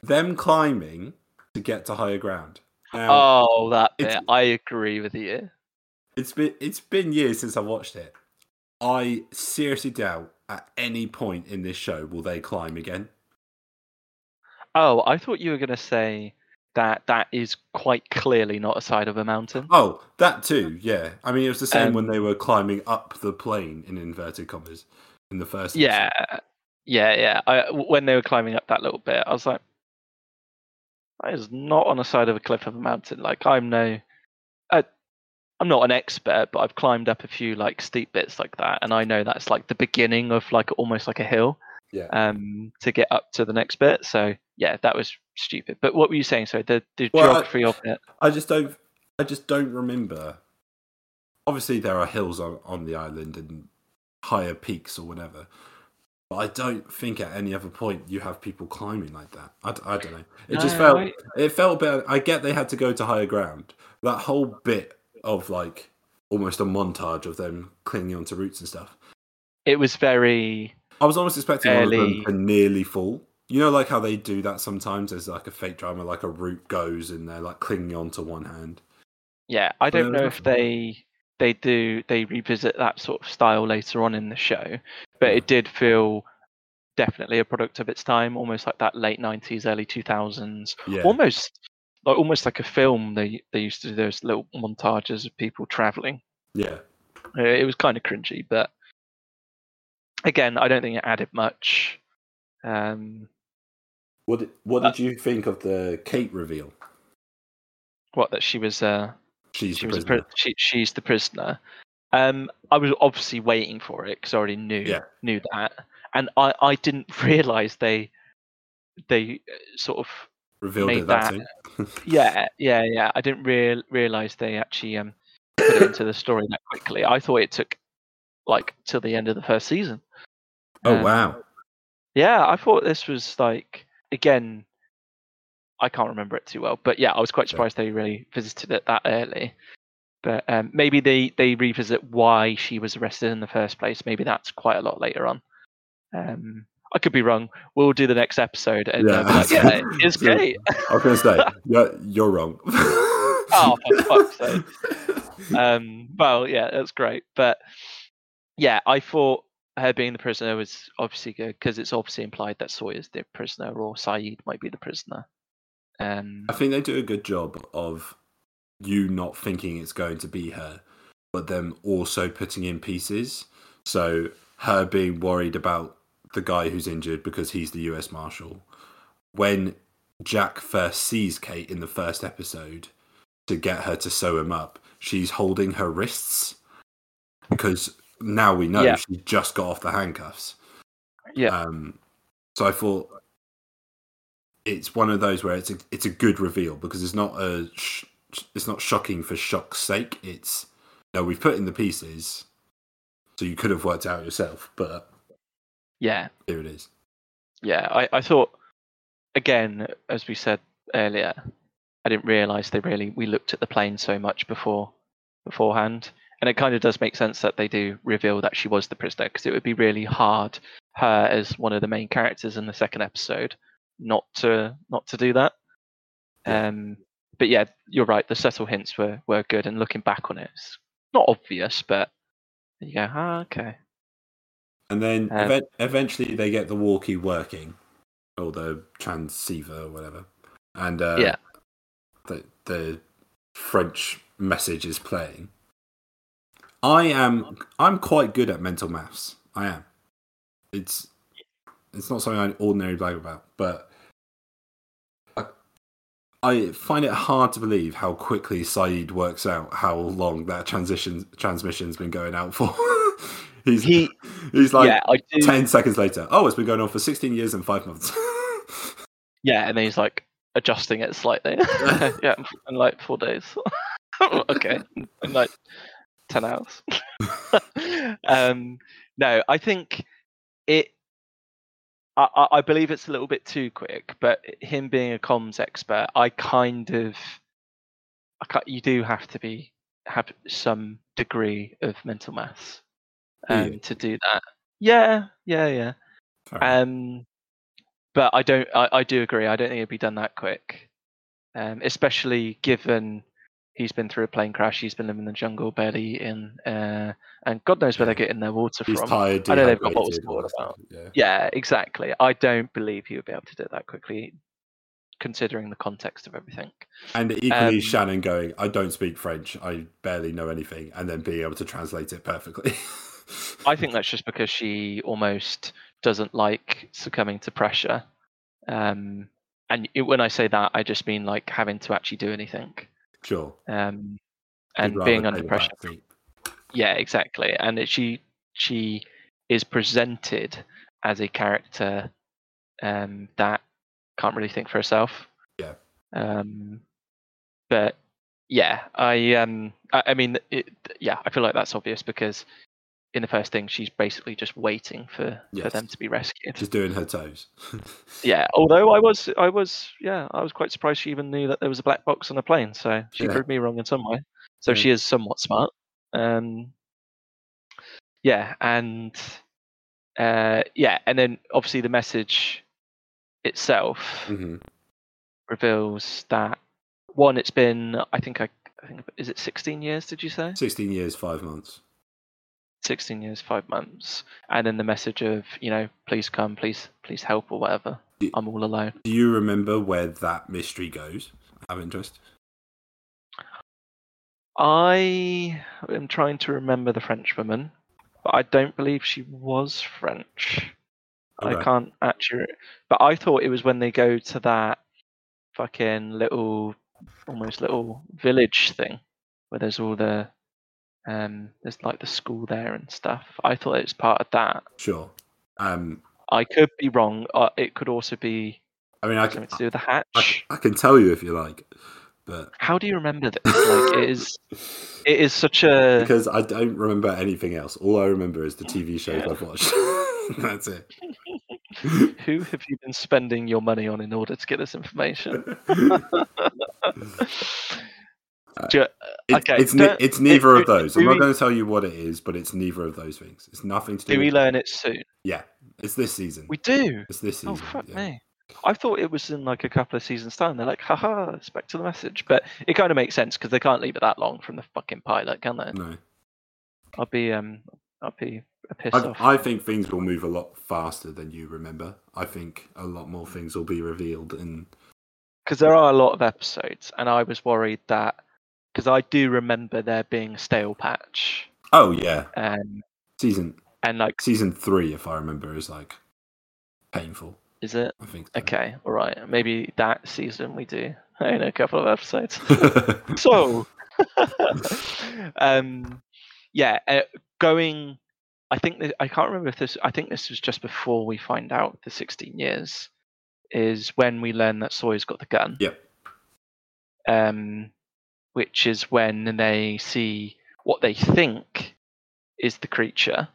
[SPEAKER 2] them climbing to get to higher ground. Now,
[SPEAKER 1] oh, that bit. I agree with you.
[SPEAKER 2] It's been it's been years since I watched it. I seriously doubt at any point in this show will they climb again.
[SPEAKER 1] Oh, I thought you were going to say that that is quite clearly not a side of a mountain.
[SPEAKER 2] Oh, that too, yeah. I mean, it was the same when
[SPEAKER 1] Um,
[SPEAKER 2] they were climbing up the plane in inverted commas in the first.
[SPEAKER 1] Yeah,
[SPEAKER 2] episode.
[SPEAKER 1] yeah, yeah. I, when they were climbing up that little bit, I was like, that is not on the side of a cliff of a mountain. Like I'm no, I, I'm not an expert, but I've climbed up a few like steep bits like that, and I know that's like the beginning of like almost like a hill
[SPEAKER 2] yeah.
[SPEAKER 1] um to get up to the next bit. So yeah, that was stupid. But what were you saying? So the the
[SPEAKER 2] Well, I-
[SPEAKER 1] geography of it.
[SPEAKER 2] I just don't. I just don't remember. Obviously, there are hills on, on the island and higher peaks or whatever. But I don't think at any other point you have people climbing like that. I don't know. It just felt.
[SPEAKER 1] I-
[SPEAKER 2] It felt a bit. I get they had to go to higher ground. That whole bit of like almost a montage of them clinging onto roots and stuff.
[SPEAKER 1] It was very
[SPEAKER 2] I was almost expecting one of them to nearly fall. You know, like how they do that sometimes. There's like a fake drama, like a root goes and they're like clinging onto one hand.
[SPEAKER 1] Yeah, I don't know if they they do they revisit that sort of style later on in the show, but it did feel definitely a product of its time, almost like that late nineties, early two thousands,
[SPEAKER 2] Yeah.
[SPEAKER 1] almost like almost like a film. They they used to do those little montages of people traveling.
[SPEAKER 2] Yeah.
[SPEAKER 1] Uh, It was kind of cringy, but again, I don't think it added much. Um,
[SPEAKER 2] What did, what
[SPEAKER 1] Uh,
[SPEAKER 2] did you think of the Kate reveal?
[SPEAKER 1] what that she was uh
[SPEAKER 2] She's
[SPEAKER 1] she
[SPEAKER 2] the prisoner.
[SPEAKER 1] pri- she, she's the prisoner. Um, I was obviously waiting for it because I already knew
[SPEAKER 2] Yeah.
[SPEAKER 1] knew that, and I, I didn't realize they they uh, sort of
[SPEAKER 2] Revealed it that,
[SPEAKER 1] yeah yeah yeah I didn't real realize they actually um put it into the story that quickly. I thought it took like till the end of the first season.
[SPEAKER 2] oh
[SPEAKER 1] Um,
[SPEAKER 2] wow.
[SPEAKER 1] Yeah, I thought this was like again. I can't remember it too well, but yeah, I was quite
[SPEAKER 2] Yeah.
[SPEAKER 1] surprised they really visited it that early. But um, maybe they they revisit why she was arrested in the first place. Maybe that's quite a lot later on. Um, I could be wrong. We'll do the next episode and
[SPEAKER 2] Yeah.
[SPEAKER 1] yeah, like, yeah, it's great.
[SPEAKER 2] I was to say, you're, you're wrong.
[SPEAKER 1] Oh, for fuck's sake. Um, well, yeah, that's great. But yeah, I thought her being the prisoner was obviously good because it's obviously implied that Sawyer's the prisoner or Sayid might be the prisoner. Um,
[SPEAKER 2] I think they do a good job of you not thinking it's going to be her. but them also putting in pieces. So her being worried about the guy who's injured because he's the US Marshal. When Jack first sees Kate in the first episode to get her to sew him up, she's holding her wrists because now we know
[SPEAKER 1] Yeah.
[SPEAKER 2] she just got off the handcuffs.
[SPEAKER 1] Yeah.
[SPEAKER 2] Um, so I thought it's one of those where it's a it's a good reveal because it's not a sh- it's not shocking for shock's sake. It's no, we've put in the pieces, so you could have worked out yourself, but
[SPEAKER 1] Yeah,
[SPEAKER 2] here it is.
[SPEAKER 1] yeah. I, I thought again, as we said earlier, I didn't realise they really we looked at the plane so much before beforehand, and it kind of does make sense that they do reveal that she was the prisoner because it would be really hard her as one of the main characters in the second episode not to not to do that. Um, but yeah, you're right. The subtle hints were were good, and looking back on it, it's not obvious, but you go, ah, okay.
[SPEAKER 2] And then
[SPEAKER 1] Um,
[SPEAKER 2] event- eventually they get the walkie working, or the transceiver or whatever, and uh,
[SPEAKER 1] Yeah.
[SPEAKER 2] the the French message is playing. I am I'm quite good at mental maths. I am. It's it's not something I ordinarily brag about, but I find it hard to believe how quickly Sayid works out how long that transition transmission's been going out for. he's
[SPEAKER 1] He,
[SPEAKER 2] he's like
[SPEAKER 1] yeah,
[SPEAKER 2] 10 seconds later. Oh, it's been going on for 16 years and five months.
[SPEAKER 1] Yeah, and then he's like adjusting it slightly. yeah, in like four days. okay, in like ten hours. um, no, I think it. I, I- believe it's a little bit too quick, but him being a comms expert, I kind of, I you do have to be have some degree of mental maths um, to do that. Yeah, yeah, yeah.
[SPEAKER 2] Fair.
[SPEAKER 1] Um, but I don't. I, I do agree. I don't think it'd be done that quick, um, especially given he's been through a plane crash. He's been living in the jungle, barely eaten, uh, and God knows where they're getting their water
[SPEAKER 2] He's
[SPEAKER 1] from.
[SPEAKER 2] tired.
[SPEAKER 1] I know they've got bottles of water about.
[SPEAKER 2] Yeah.
[SPEAKER 1] Yeah, exactly. I don't believe he would be able to do it that quickly, considering the context of everything.
[SPEAKER 2] And equally,
[SPEAKER 1] Um,
[SPEAKER 2] Shannon going, I don't speak French. I barely know anything. And then being able to translate it perfectly.
[SPEAKER 1] I think that's just because she almost doesn't like succumbing to pressure. Um, and it, when I say that, I just mean like having to actually do anything.
[SPEAKER 2] Sure.
[SPEAKER 1] Um, and being under pressure. Yeah, exactly. And it, she she is presented as a character um, that can't really think for herself.
[SPEAKER 2] Yeah.
[SPEAKER 1] Um, but yeah, I um, I, I mean, it, yeah, I feel like that's obvious because in the first thing, she's basically just waiting for for them to be rescued.
[SPEAKER 2] Just doing her toes.
[SPEAKER 1] Yeah. Although I was I was yeah I was quite surprised she even knew that there was a black box on a plane. So she
[SPEAKER 2] Yeah.
[SPEAKER 1] proved me wrong in some way. So
[SPEAKER 2] Yeah.
[SPEAKER 1] she is somewhat smart. Um. Yeah, and uh, yeah, and then obviously the message itself
[SPEAKER 2] hmm
[SPEAKER 1] reveals that one, it's been I think I, I think is it 16 years? Did you say
[SPEAKER 2] 16 years, five months.
[SPEAKER 1] 16 years, five months? And then the message of you know please come, please please help or whatever. I'm all alone.
[SPEAKER 2] Do you remember where that mystery goes? Have interest?
[SPEAKER 1] I am trying to remember the French woman, but I don't believe she was French. I can't actually. But I thought it was when they go to that fucking little, almost little village thing, where there's all the, um, there's like the school there and stuff. I thought it was part of that.
[SPEAKER 2] Sure. Um,
[SPEAKER 1] I could be wrong. Uh, it could also be
[SPEAKER 2] I mean, I
[SPEAKER 1] something
[SPEAKER 2] can,
[SPEAKER 1] to do with the
[SPEAKER 2] I,
[SPEAKER 1] hatch.
[SPEAKER 2] I can tell you if you like, but
[SPEAKER 1] How do you remember this? Like it is, it is such a.
[SPEAKER 2] because I don't remember anything else. All I remember is the TV shows
[SPEAKER 1] Yeah.
[SPEAKER 2] I've watched. That's it.
[SPEAKER 1] Who have you been spending your money on in order to get this information? Ju-
[SPEAKER 2] It-
[SPEAKER 1] Okay,
[SPEAKER 2] it's ne- it's neither
[SPEAKER 1] do-
[SPEAKER 2] of those. I'm not
[SPEAKER 1] we-
[SPEAKER 2] going to tell you what it is, but it's neither of those things. It's nothing to do.
[SPEAKER 1] Do we learn it soon?
[SPEAKER 2] Yeah, it's this season.
[SPEAKER 1] We do.
[SPEAKER 2] It's this season.
[SPEAKER 1] Oh fuck
[SPEAKER 2] yeah.
[SPEAKER 1] me! I thought it was in like a couple of seasons time. They're like, haha, it's back to the message. But it kind of makes sense because they can't leave it that long from the fucking pilot, can they?
[SPEAKER 2] No,
[SPEAKER 1] I'll be um, I'll be pissed
[SPEAKER 2] I,
[SPEAKER 1] off.
[SPEAKER 2] I think things will move a lot faster than you remember. I think a lot more things will be revealed, and
[SPEAKER 1] because there are a lot of episodes, and I was worried that because I do remember there being a stale patch,
[SPEAKER 2] Oh yeah,
[SPEAKER 1] um,
[SPEAKER 2] season
[SPEAKER 1] and like,
[SPEAKER 2] season three, if I remember, is like painful.
[SPEAKER 1] is it
[SPEAKER 2] I think. so.
[SPEAKER 1] okay? All right, maybe that season we do in a couple of episodes. so, um, yeah, uh, going. I think that, I can't remember if this. I think this was just before we find out the 16 years, is when we learn that Sawyer's got the gun.
[SPEAKER 2] Yep.
[SPEAKER 1] Um, which is when they see what they think is the creature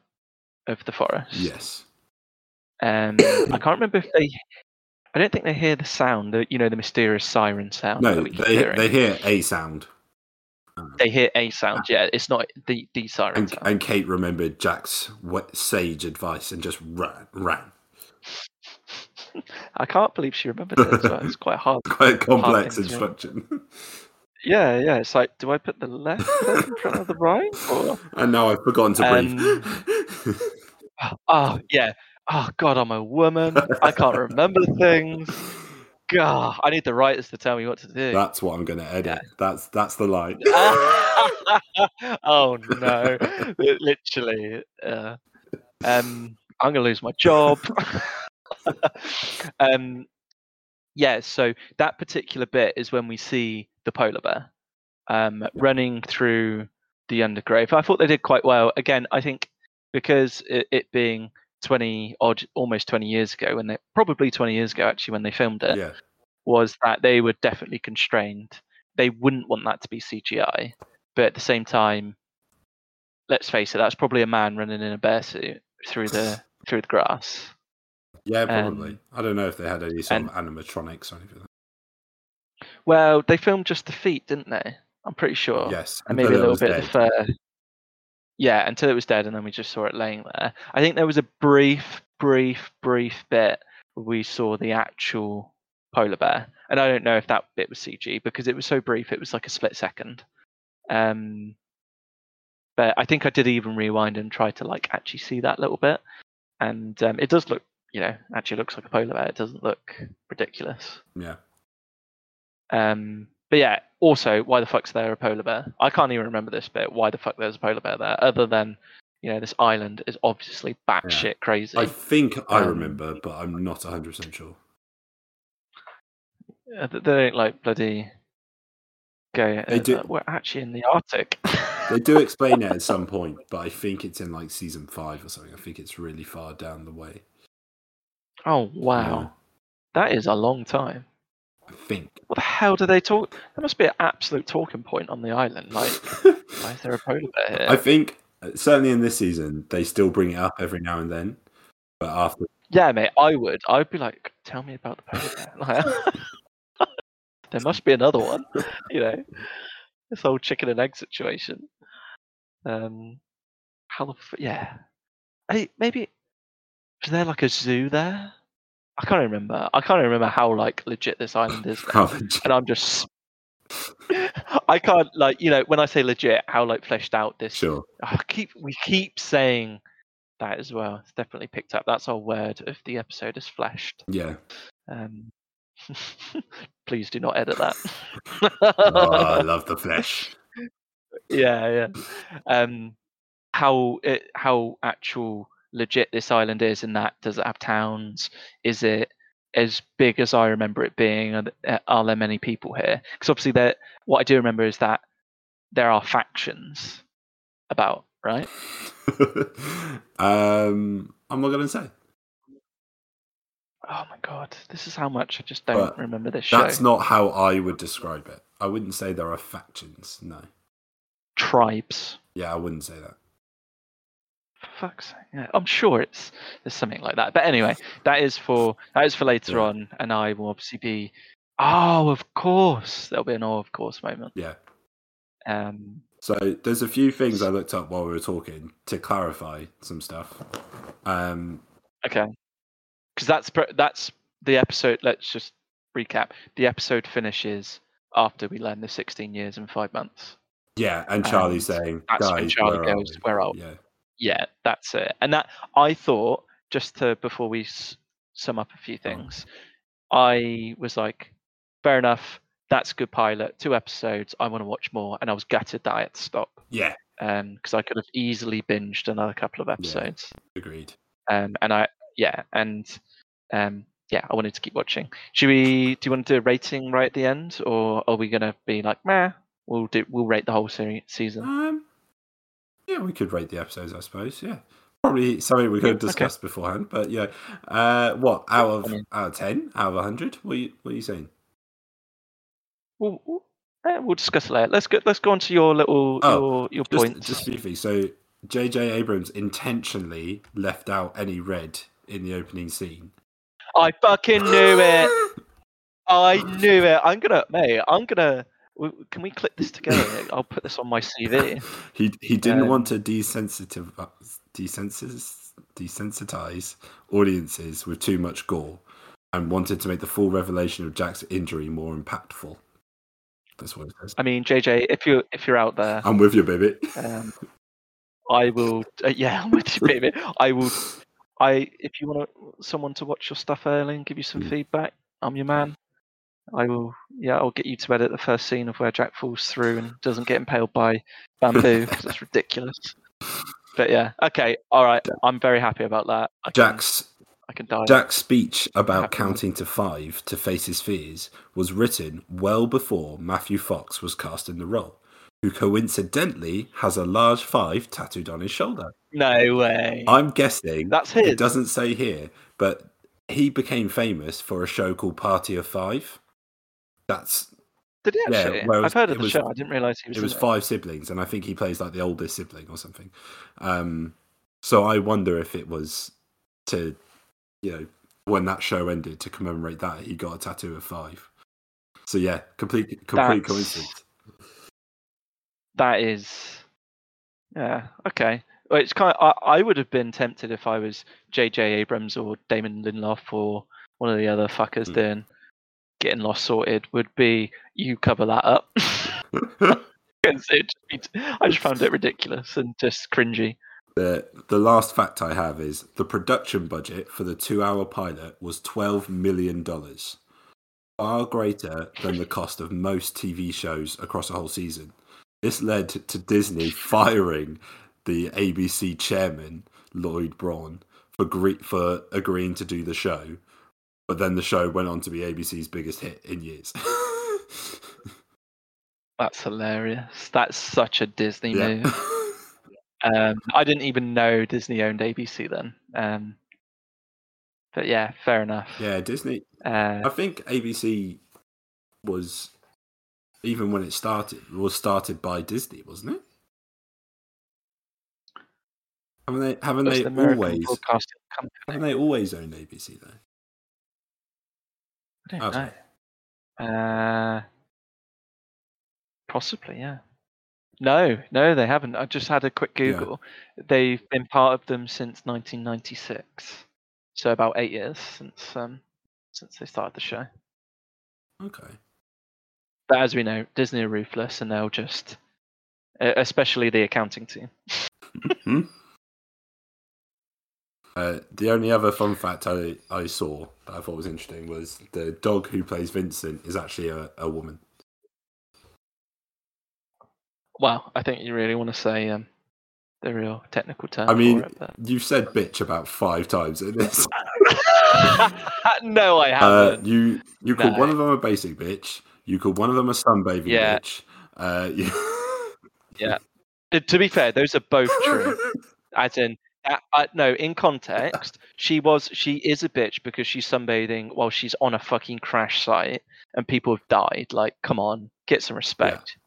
[SPEAKER 1] of the forest.
[SPEAKER 2] yes.
[SPEAKER 1] Um, I can't remember if they. I don't think they hear the sound. The, you know, the mysterious siren sound.
[SPEAKER 2] No,
[SPEAKER 1] that we
[SPEAKER 2] they
[SPEAKER 1] hearing.
[SPEAKER 2] they hear a sound,
[SPEAKER 1] They hear a sound. Yeah, it's not the the siren
[SPEAKER 2] and,
[SPEAKER 1] sound.
[SPEAKER 2] and Kate remembered Jack's what sage advice and just ran. ran.
[SPEAKER 1] I can't believe she remembered it. as well. It's quite hard.
[SPEAKER 2] Quite a complex instruction.
[SPEAKER 1] Yeah, yeah. It's like, do I put the left foot in front of the right? Or
[SPEAKER 2] and now I've forgotten to breathe.
[SPEAKER 1] oh yeah. Oh god, I'm a woman. I can't remember things. God, I need the writers to tell me what to do.
[SPEAKER 2] that's what I'm going to edit. That's that's the line.
[SPEAKER 1] oh no! Literally, uh, um, I'm gonna lose my job. um, yeah. So that particular bit is when we see the polar bear um, running through the undergrowth. I thought they did quite well. Again, I think because it, it being 20 odd, almost 20 years ago, when they probably 20 years ago actually when they filmed it,
[SPEAKER 2] yeah,
[SPEAKER 1] was that they were definitely constrained. They wouldn't want that to be CGI, but at the same time, let's face it, that's probably a man running in a bear suit through the through the grass.
[SPEAKER 2] Yeah, probably.
[SPEAKER 1] Um,
[SPEAKER 2] I don't know if they had any sort
[SPEAKER 1] and-
[SPEAKER 2] of animatronics or anything.
[SPEAKER 1] Well, they filmed just the feet, didn't they? I'm pretty sure.
[SPEAKER 2] Yes,
[SPEAKER 1] and maybe a little bit of
[SPEAKER 2] dead.
[SPEAKER 1] fur. Yeah, until it was dead, and then we just saw it laying there. I think there was a brief, brief, brief bit where we saw the actual polar bear, and I don't know if that bit was CG because it was so brief. It was like a split second. Um, but I think I did even rewind and try to like actually see that little bit, and um, it does look, you know, actually looks like a polar bear. It doesn't look ridiculous.
[SPEAKER 2] Yeah,
[SPEAKER 1] Um, but yeah, also, why the fuck's there a polar bear? I can't even remember this bit. Why the fuck there's a polar bear there? Other than, you know, this island is obviously batshit crazy.
[SPEAKER 2] I think I
[SPEAKER 1] Um,
[SPEAKER 2] remember, but I'm not 100 percent sure.
[SPEAKER 1] Uh, They don't like bloody go.
[SPEAKER 2] They
[SPEAKER 1] uh,
[SPEAKER 2] do-
[SPEAKER 1] uh, We're actually in the Arctic.
[SPEAKER 2] They do explain it at some point, but I think it's in like season five or something. I think it's really far down the way.
[SPEAKER 1] Oh wow, that is a long time.
[SPEAKER 2] I think.
[SPEAKER 1] What the hell do they talk? There must be an absolute talking point on the island. Like, why is there a polar bear here?
[SPEAKER 2] I think uh, certainly in this season they still bring it up every now and then, but after
[SPEAKER 1] Yeah, mate, I would. I'd be like, tell me about the polar bear. There must be another one. You know, this whole chicken and egg situation. Um, how the f- yeah? Hey, maybe is there like a zoo there? I can't remember. I can't remember how like legit this island is. And I'm just, I can't like you know when I say legit, how like fleshed out this
[SPEAKER 2] sure.
[SPEAKER 1] I keep we keep saying that as well. It's definitely picked up. That's our word of the episode is fleshed.
[SPEAKER 2] Yeah.
[SPEAKER 1] Um, please do not edit that.
[SPEAKER 2] Oh, I love the flesh.
[SPEAKER 1] yeah, yeah. Um, how it how actual legit this island is, and that does it have towns? Is it as big as I remember it being? Are, are there many people here? Because obviously, there. What I do remember is that there are factions about, right?
[SPEAKER 2] um, I'm not gonna say.
[SPEAKER 1] Oh my god, this is how much I just don't
[SPEAKER 2] But
[SPEAKER 1] remember this show.
[SPEAKER 2] That's not how I would describe it. I wouldn't say there are factions. No.
[SPEAKER 1] Tribes.
[SPEAKER 2] Yeah, I wouldn't say that.
[SPEAKER 1] For fuck's sake. Yeah, I'm sure it's there's something like that. But anyway, that is for that is for later
[SPEAKER 2] Yeah.
[SPEAKER 1] on, and I will obviously be. Oh, of course, there'll be an oh, of course moment.
[SPEAKER 2] Yeah.
[SPEAKER 1] Um,
[SPEAKER 2] So there's a few things I looked up while we were talking to clarify some stuff. Um,
[SPEAKER 1] okay, because that's that's the episode. Let's just recap. The episode finishes after we learn the 16 years and five months.
[SPEAKER 2] yeah, and Charlie's
[SPEAKER 1] And
[SPEAKER 2] saying,
[SPEAKER 1] that's when
[SPEAKER 2] "Guys,
[SPEAKER 1] Charlie
[SPEAKER 2] where are
[SPEAKER 1] goes,
[SPEAKER 2] we?"
[SPEAKER 1] "Where are we?"
[SPEAKER 2] Yeah,
[SPEAKER 1] Yeah, that's it. And that I thought just to before we s- sum up a few
[SPEAKER 2] on.
[SPEAKER 1] things, I was like, fair enough. that's a good pilot. Two episodes. I want to watch more, and I was gutted that I had to stop
[SPEAKER 2] Yeah,
[SPEAKER 1] because I could have easily binged another couple of episodes.
[SPEAKER 2] agreed.
[SPEAKER 1] Um, and I yeah, and um, yeah, I wanted to keep watching. Should we? Do you want to do a rating right at the end, or are we gonna be like, meh? We'll do. We'll rate the whole series season.
[SPEAKER 2] Um, yeah, we could rate the episodes, I suppose. Yeah, probably something we could have
[SPEAKER 1] Yeah, okay.
[SPEAKER 2] beforehand. But yeah, uh, what out of
[SPEAKER 1] I mean-
[SPEAKER 2] out of ten, out of hundred? What are you what are you saying?
[SPEAKER 1] We'll, we'll, we'll discuss it later. Let's go. Let's go on to your little
[SPEAKER 2] Oh,
[SPEAKER 1] your your
[SPEAKER 2] Just,
[SPEAKER 1] points.
[SPEAKER 2] just briefly. So J.J. Abrams intentionally left out any red in the opening scene.
[SPEAKER 1] I fucking knew it. I knew it. I'm gonna, mate. I'm gonna. Can we clip this together? I'll put this on my CV.
[SPEAKER 2] He he didn't
[SPEAKER 1] Um,
[SPEAKER 2] want to desensitive desensitis, desensitize audiences with too much gore, and wanted to make the full revelation of Jack's injury more impactful. That's what it says.
[SPEAKER 1] I mean, JJ, if you if you're out there,
[SPEAKER 2] I'm with you, baby.
[SPEAKER 1] um, I will. Uh, yeah, I'm with you, baby. I will. I if you want someone to watch your stuff early and give you some
[SPEAKER 2] Mm.
[SPEAKER 1] feedback, I'm your man. I will. Yeah, I'll get you to edit the first scene of where Jack falls through and doesn't get impaled by bamboo it's ridiculous. But yeah, okay, all right. I'm very happy about that. I can,
[SPEAKER 2] Jack's
[SPEAKER 1] I can die.
[SPEAKER 2] Jack's speech about
[SPEAKER 1] Happy.
[SPEAKER 2] counting to five to face his fears was written well before Matthew Fox was cast in the role, who coincidentally has a large five tattooed on his shoulder.
[SPEAKER 1] No way.
[SPEAKER 2] I'm guessing
[SPEAKER 1] That's his.
[SPEAKER 2] It doesn't say here, but he became famous for a show called Party of Five. That's
[SPEAKER 1] Did he
[SPEAKER 2] yeah,
[SPEAKER 1] actually?
[SPEAKER 2] it was-
[SPEAKER 1] I've heard of the
[SPEAKER 2] was-
[SPEAKER 1] show. I didn't realize he was.
[SPEAKER 2] it was five siblings, and I think he plays like the oldest sibling or something. Um, so I wonder if it was to, you know, when that show ended to commemorate that he got a tattoo of five. So yeah, complete complete
[SPEAKER 1] That's-
[SPEAKER 2] coincidence.
[SPEAKER 1] That is, yeah, okay. Well, it's kind. Of, I, I would have been tempted if I was J.J. Abrams or Damon Lindelof or one of the other fuckers
[SPEAKER 2] Mm.
[SPEAKER 1] doing getting lost sorted. Would be you cover that up. it just be t- I just found it ridiculous and just cringy.
[SPEAKER 2] The the last fact I have is the production budget for the two hour pilot was twelve million dollars. Far greater than the cost of most TV shows across a whole season. This led to Disney firing the ABC chairman, Lloyd Braun, for gre- for agreeing to do the show. But then the show went on to be ABC's biggest hit in years.
[SPEAKER 1] That's hilarious. That's such a Disney
[SPEAKER 2] yeah.
[SPEAKER 1] move. Um, I didn't even know Disney owned ABC then. Um, but yeah, fair enough.
[SPEAKER 2] yeah, Disney
[SPEAKER 1] Uh,
[SPEAKER 2] I think ABC was even when it started was started by Disney, wasn't it? Haven't they? Haven't they
[SPEAKER 1] the
[SPEAKER 2] always? Haven't they always owned ABC though?
[SPEAKER 1] I don't
[SPEAKER 2] Oh,
[SPEAKER 1] know. Uh, possibly, yeah. No, no, they haven't. I just had a quick
[SPEAKER 2] Yeah.
[SPEAKER 1] Google. They've been part of them since 1996, so about eight years since um since they started the show.
[SPEAKER 2] Okay.
[SPEAKER 1] But as we know, Disney are ruthless, and they'll just, especially the accounting team.
[SPEAKER 2] Uh, the only other fun fact I, I saw that I thought was interesting was the dog who plays Vincent is actually a, a woman.
[SPEAKER 1] Well, I think you really want to say um the real technical term.
[SPEAKER 2] I mean,
[SPEAKER 1] it, but...
[SPEAKER 2] you've said bitch about five times in this.
[SPEAKER 1] no, I
[SPEAKER 2] Uh,
[SPEAKER 1] haven't.
[SPEAKER 2] you you called
[SPEAKER 1] No.
[SPEAKER 2] one of them a basic bitch. You called one of them a sunbathing
[SPEAKER 1] Yeah.
[SPEAKER 2] bitch. Uh, you...
[SPEAKER 1] Uh, to be fair, those are both true. As in, uh, uh, no, in context, she was she is a bitch because she's sunbathing while she's on a fucking crash site and people have died. Like, come on, get some respect.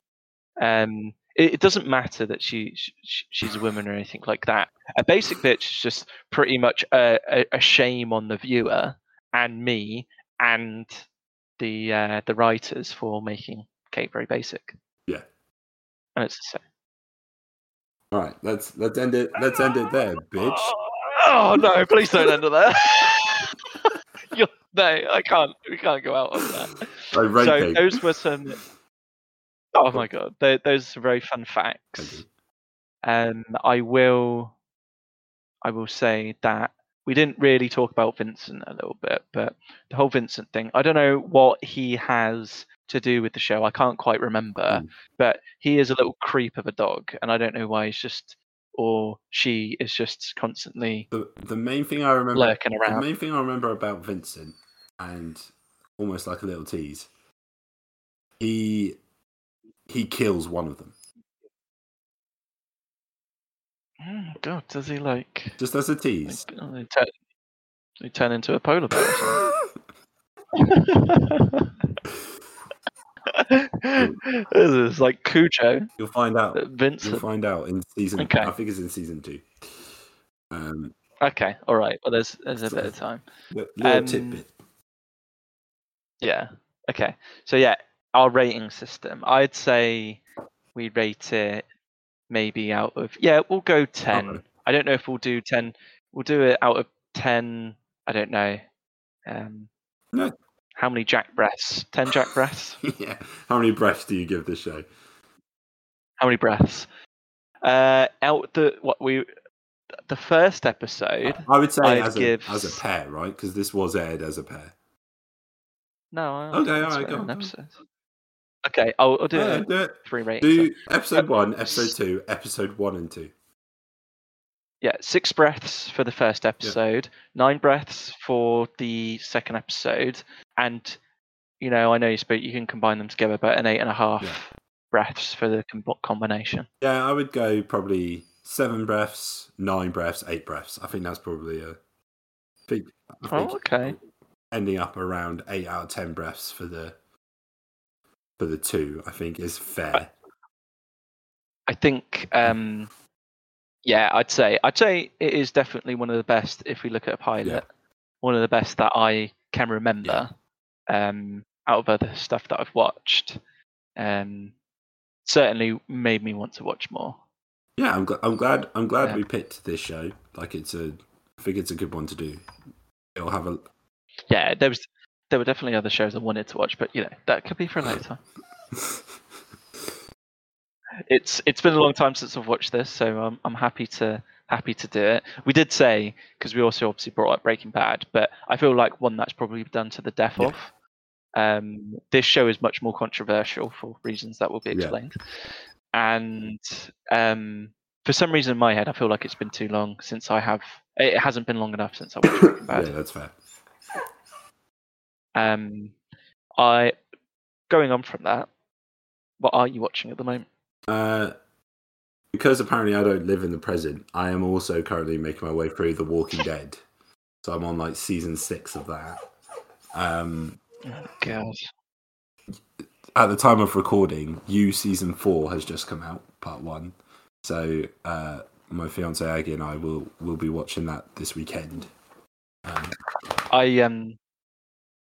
[SPEAKER 1] Um, it, it doesn't matter that she, she she's a woman or anything like that. A basic bitch is just pretty much a, a, a shame on the viewer and me and the uh, the writers for making Kate very basic.
[SPEAKER 2] Yeah.
[SPEAKER 1] and it's the same.
[SPEAKER 2] All right, let's let's end it. Let's end it there, bitch.
[SPEAKER 1] Oh no! Please don't end it there. You're, no, I can't. We can't go out on that.
[SPEAKER 2] So,
[SPEAKER 1] those were some. Oh my god! Tho- those are very fun facts.
[SPEAKER 2] And
[SPEAKER 1] Um, I will. I will say that we didn't really talk about Vincent a little bit, but the whole Vincent thing. I don't know what he has to do with the show. I can't quite remember,
[SPEAKER 2] Mm.
[SPEAKER 1] but he is a little creep of a dog, and I don't know why he's just or she is just constantly
[SPEAKER 2] The the main thing I remember
[SPEAKER 1] lurking around.
[SPEAKER 2] the main thing I remember about Vincent and almost like a little tease. He he kills one of them.
[SPEAKER 1] Mm, God, does he like?
[SPEAKER 2] Just as a tease.
[SPEAKER 1] like, oh, he, turn, he turn into a polar bear? This is like Cujo,
[SPEAKER 2] You'll find out.
[SPEAKER 1] uh,
[SPEAKER 2] You'll find out in season.
[SPEAKER 1] Okay.
[SPEAKER 2] I think it's in season two. Um,
[SPEAKER 1] Okay, all right. Well, there's there's a bit of time.
[SPEAKER 2] li- little
[SPEAKER 1] Um,
[SPEAKER 2] tidbit.
[SPEAKER 1] Yeah. Okay. So yeah, our rating system. I'd say we rate it maybe out of yeah, we'll go ten.
[SPEAKER 2] Okay.
[SPEAKER 1] I don't know if we'll do ten. We'll do it out of ten. I don't know. Um,
[SPEAKER 2] No.
[SPEAKER 1] How many Jack breaths? Ten Jack breaths?
[SPEAKER 2] yeah. How many breaths do you give this show?
[SPEAKER 1] How many breaths? Uh, out the what we the first episode.
[SPEAKER 2] I would say
[SPEAKER 1] I'd
[SPEAKER 2] as a as a pair, right? Because this was aired as a pair.
[SPEAKER 1] No. I
[SPEAKER 2] Okay, all right, go on,
[SPEAKER 1] episode. Okay, I'll, I'll do
[SPEAKER 2] Yeah,
[SPEAKER 1] it
[SPEAKER 2] do it.
[SPEAKER 1] three ratings.
[SPEAKER 2] Do episode one, episode two, episode one and two.
[SPEAKER 1] Yeah, six breaths for the first episode, nine breaths for the second episode, and you know, I know you spoke, you can combine them together, but an eight and a half
[SPEAKER 2] Yeah.
[SPEAKER 1] breaths for the com- combination.
[SPEAKER 2] Yeah, I would go probably seven breaths, nine breaths, eight breaths. I think that's probably a big. I think
[SPEAKER 1] Oh, okay.
[SPEAKER 2] ending up around eight out of ten breaths for the for the two, I think is fair.
[SPEAKER 1] I think, um, yeah, I'd say, I'd say it is definitely one of the best if we look at a pilot. One of the best that I can remember, um, out of other stuff that I've watched. Um, certainly made me want to watch more.
[SPEAKER 2] Yeah, I'm, gl- I'm glad. I'm glad
[SPEAKER 1] Yeah.
[SPEAKER 2] we picked this show. Like it's a, I think it's a good one to do. It'll have a.
[SPEAKER 1] yeah, there was there were definitely other shows I wanted to watch, but you know that could be for a later time. It's it's been a long time since I've watched this, so I'm I'm happy to happy to do it. We did say because we also obviously brought up Breaking Bad, but I feel like one that's probably done to the death
[SPEAKER 2] Yeah.
[SPEAKER 1] of. Um, this show is much more controversial for reasons that will be
[SPEAKER 2] Yeah.
[SPEAKER 1] explained, and um, for some reason in my head, I feel like it's been too long since I have. It hasn't been long enough since I watched Breaking Bad.
[SPEAKER 2] yeah, that's fair.
[SPEAKER 1] Um, I going on from that. What are you watching at the moment?
[SPEAKER 2] Uh, because apparently I don't live in the present, I am also currently making my way through The Walking Dead. So I'm on like season six of that. Um,
[SPEAKER 1] Oh, God.
[SPEAKER 2] at the time of recording, You season four has just come out, part one. So uh, my fiance Aggie and I will will be watching that this weekend. Um,
[SPEAKER 1] I um,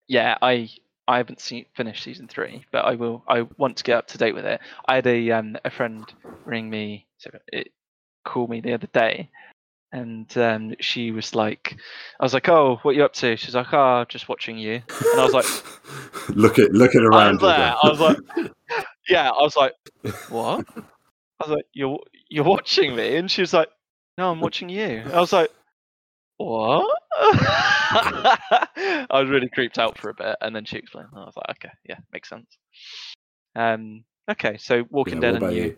[SPEAKER 1] yeah, I I haven't seen finished season three, but I will. I want to get up to date with it. I had a um a friend ring me, so it call me the other day, and um she was like, I was like, oh, what you up to? She's like, oh, just watching you. And I was like,
[SPEAKER 2] look at looking
[SPEAKER 1] I
[SPEAKER 2] around.
[SPEAKER 1] was there. I was like, yeah. I was like, what? I was like, you're you're watching me, and she was like, no, I'm watching you. I was like, what? I was really creeped out for a bit, and then she explained. and I was like, okay, yeah, makes sense. Um, okay, so Walking
[SPEAKER 2] Yeah,
[SPEAKER 1] Dead
[SPEAKER 2] what
[SPEAKER 1] and
[SPEAKER 2] about
[SPEAKER 1] you.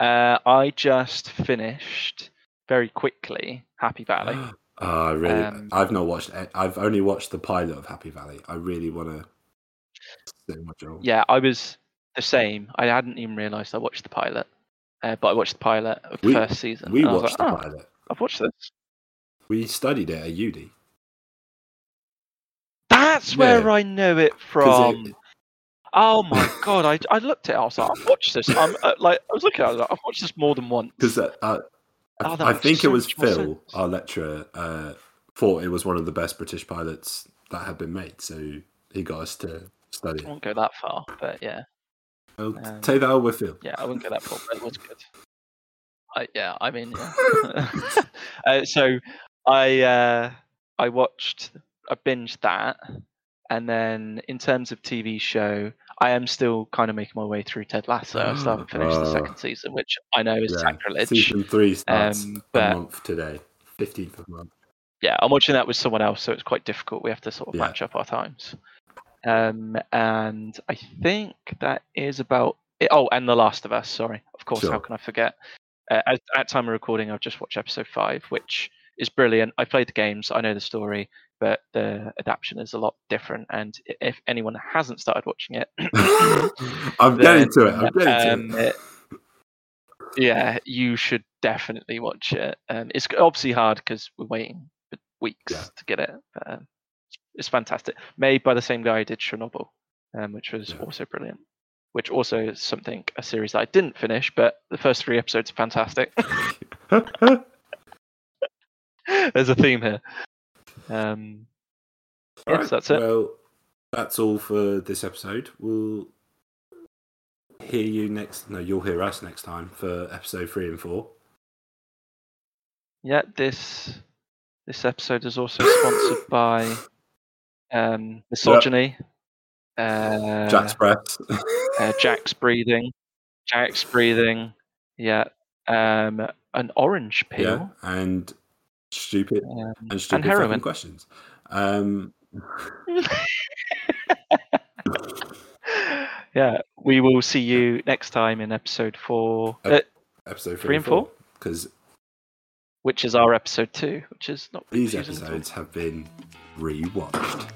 [SPEAKER 1] Uh, I just finished very quickly Happy Valley.
[SPEAKER 2] Ah, I really.
[SPEAKER 1] Um,
[SPEAKER 2] I've not watched. I've only watched the pilot of Happy Valley. I really want to.
[SPEAKER 1] Yeah, I was the same. I hadn't even realised I watched the pilot, uh, but I watched the pilot of the
[SPEAKER 2] We-
[SPEAKER 1] first season.
[SPEAKER 2] We
[SPEAKER 1] and I was
[SPEAKER 2] watched
[SPEAKER 1] like,
[SPEAKER 2] the
[SPEAKER 1] "Oh,
[SPEAKER 2] pilot.
[SPEAKER 1] I've watched this.
[SPEAKER 2] We studied it at uni.
[SPEAKER 1] That's where
[SPEAKER 2] Yeah.
[SPEAKER 1] I know it from.
[SPEAKER 2] it-
[SPEAKER 1] Oh my god! I, I looked at it. I was like, I've watched this. I'm uh, like, I was looking at it. I like, I've watched this more than once.
[SPEAKER 2] Because uh, uh,
[SPEAKER 1] Oh,
[SPEAKER 2] I think
[SPEAKER 1] so
[SPEAKER 2] it was Phil,
[SPEAKER 1] sense.
[SPEAKER 2] our lecturer, uh, thought it was one of the best British pilots that had been made. So he got us to study
[SPEAKER 1] I won't go that far, but yeah,
[SPEAKER 2] I'll
[SPEAKER 1] Um,
[SPEAKER 2] take that with Phil.
[SPEAKER 1] yeah, I wouldn't go that far, but it was good. I, yeah, I mean, yeah. uh, so I uh, I watched, I binged that, and then in terms of TV show, I am still kind of making my way through Ted Lasso. I still haven't finished the second season, which I know is
[SPEAKER 2] Yeah.
[SPEAKER 1] sacrilege.
[SPEAKER 2] Season three starts
[SPEAKER 1] Um,
[SPEAKER 2] a month today, fifteenth of month.
[SPEAKER 1] yeah, I'm watching that with someone else, so it's quite difficult. We have to sort of
[SPEAKER 2] Yeah.
[SPEAKER 1] match up our times. Um, and I think that is about it. Oh, and The Last of Us. Sorry, of course.
[SPEAKER 2] Sure.
[SPEAKER 1] How can I forget? Uh, at, at time of recording, I've just watched episode five, which is brilliant. I played the games, I know the story, but the adaptation is a lot different. And if anyone hasn't started watching it,
[SPEAKER 2] I'm getting to it. I'm
[SPEAKER 1] then,
[SPEAKER 2] getting to
[SPEAKER 1] um,
[SPEAKER 2] it.
[SPEAKER 1] yeah, you should definitely watch it. Um, it's obviously hard because we're waiting for weeks
[SPEAKER 2] Yeah.
[SPEAKER 1] to get it. But, um, it's fantastic. Made by the same guy who did Chernobyl, um, which was
[SPEAKER 2] Yeah.
[SPEAKER 1] also brilliant. Which also is something a series that I didn't finish, but the first three episodes are fantastic. There's a theme here. Um,
[SPEAKER 2] All
[SPEAKER 1] yes,
[SPEAKER 2] right,
[SPEAKER 1] that's it.
[SPEAKER 2] Well, that's all for this episode. We'll hear you next. No, you'll hear us next time for episode three and four.
[SPEAKER 1] yeah, this this episode is also sponsored by um, misogyny. Uh,
[SPEAKER 2] Jack's breath.
[SPEAKER 1] uh, Jack's breathing, Jack's breathing, yeah, um, an orange
[SPEAKER 2] yeah,
[SPEAKER 1] peel,
[SPEAKER 2] and stupid
[SPEAKER 1] um,
[SPEAKER 2] and stupid fucking
[SPEAKER 1] heroin.
[SPEAKER 2] questions. Um,
[SPEAKER 1] yeah, we will see you next time in episode four, Uh,
[SPEAKER 2] episode three,
[SPEAKER 1] Three and four?
[SPEAKER 2] because
[SPEAKER 1] which is our episode two, which is not
[SPEAKER 2] these
[SPEAKER 1] confusing at all.
[SPEAKER 2] episodes have been rewatched.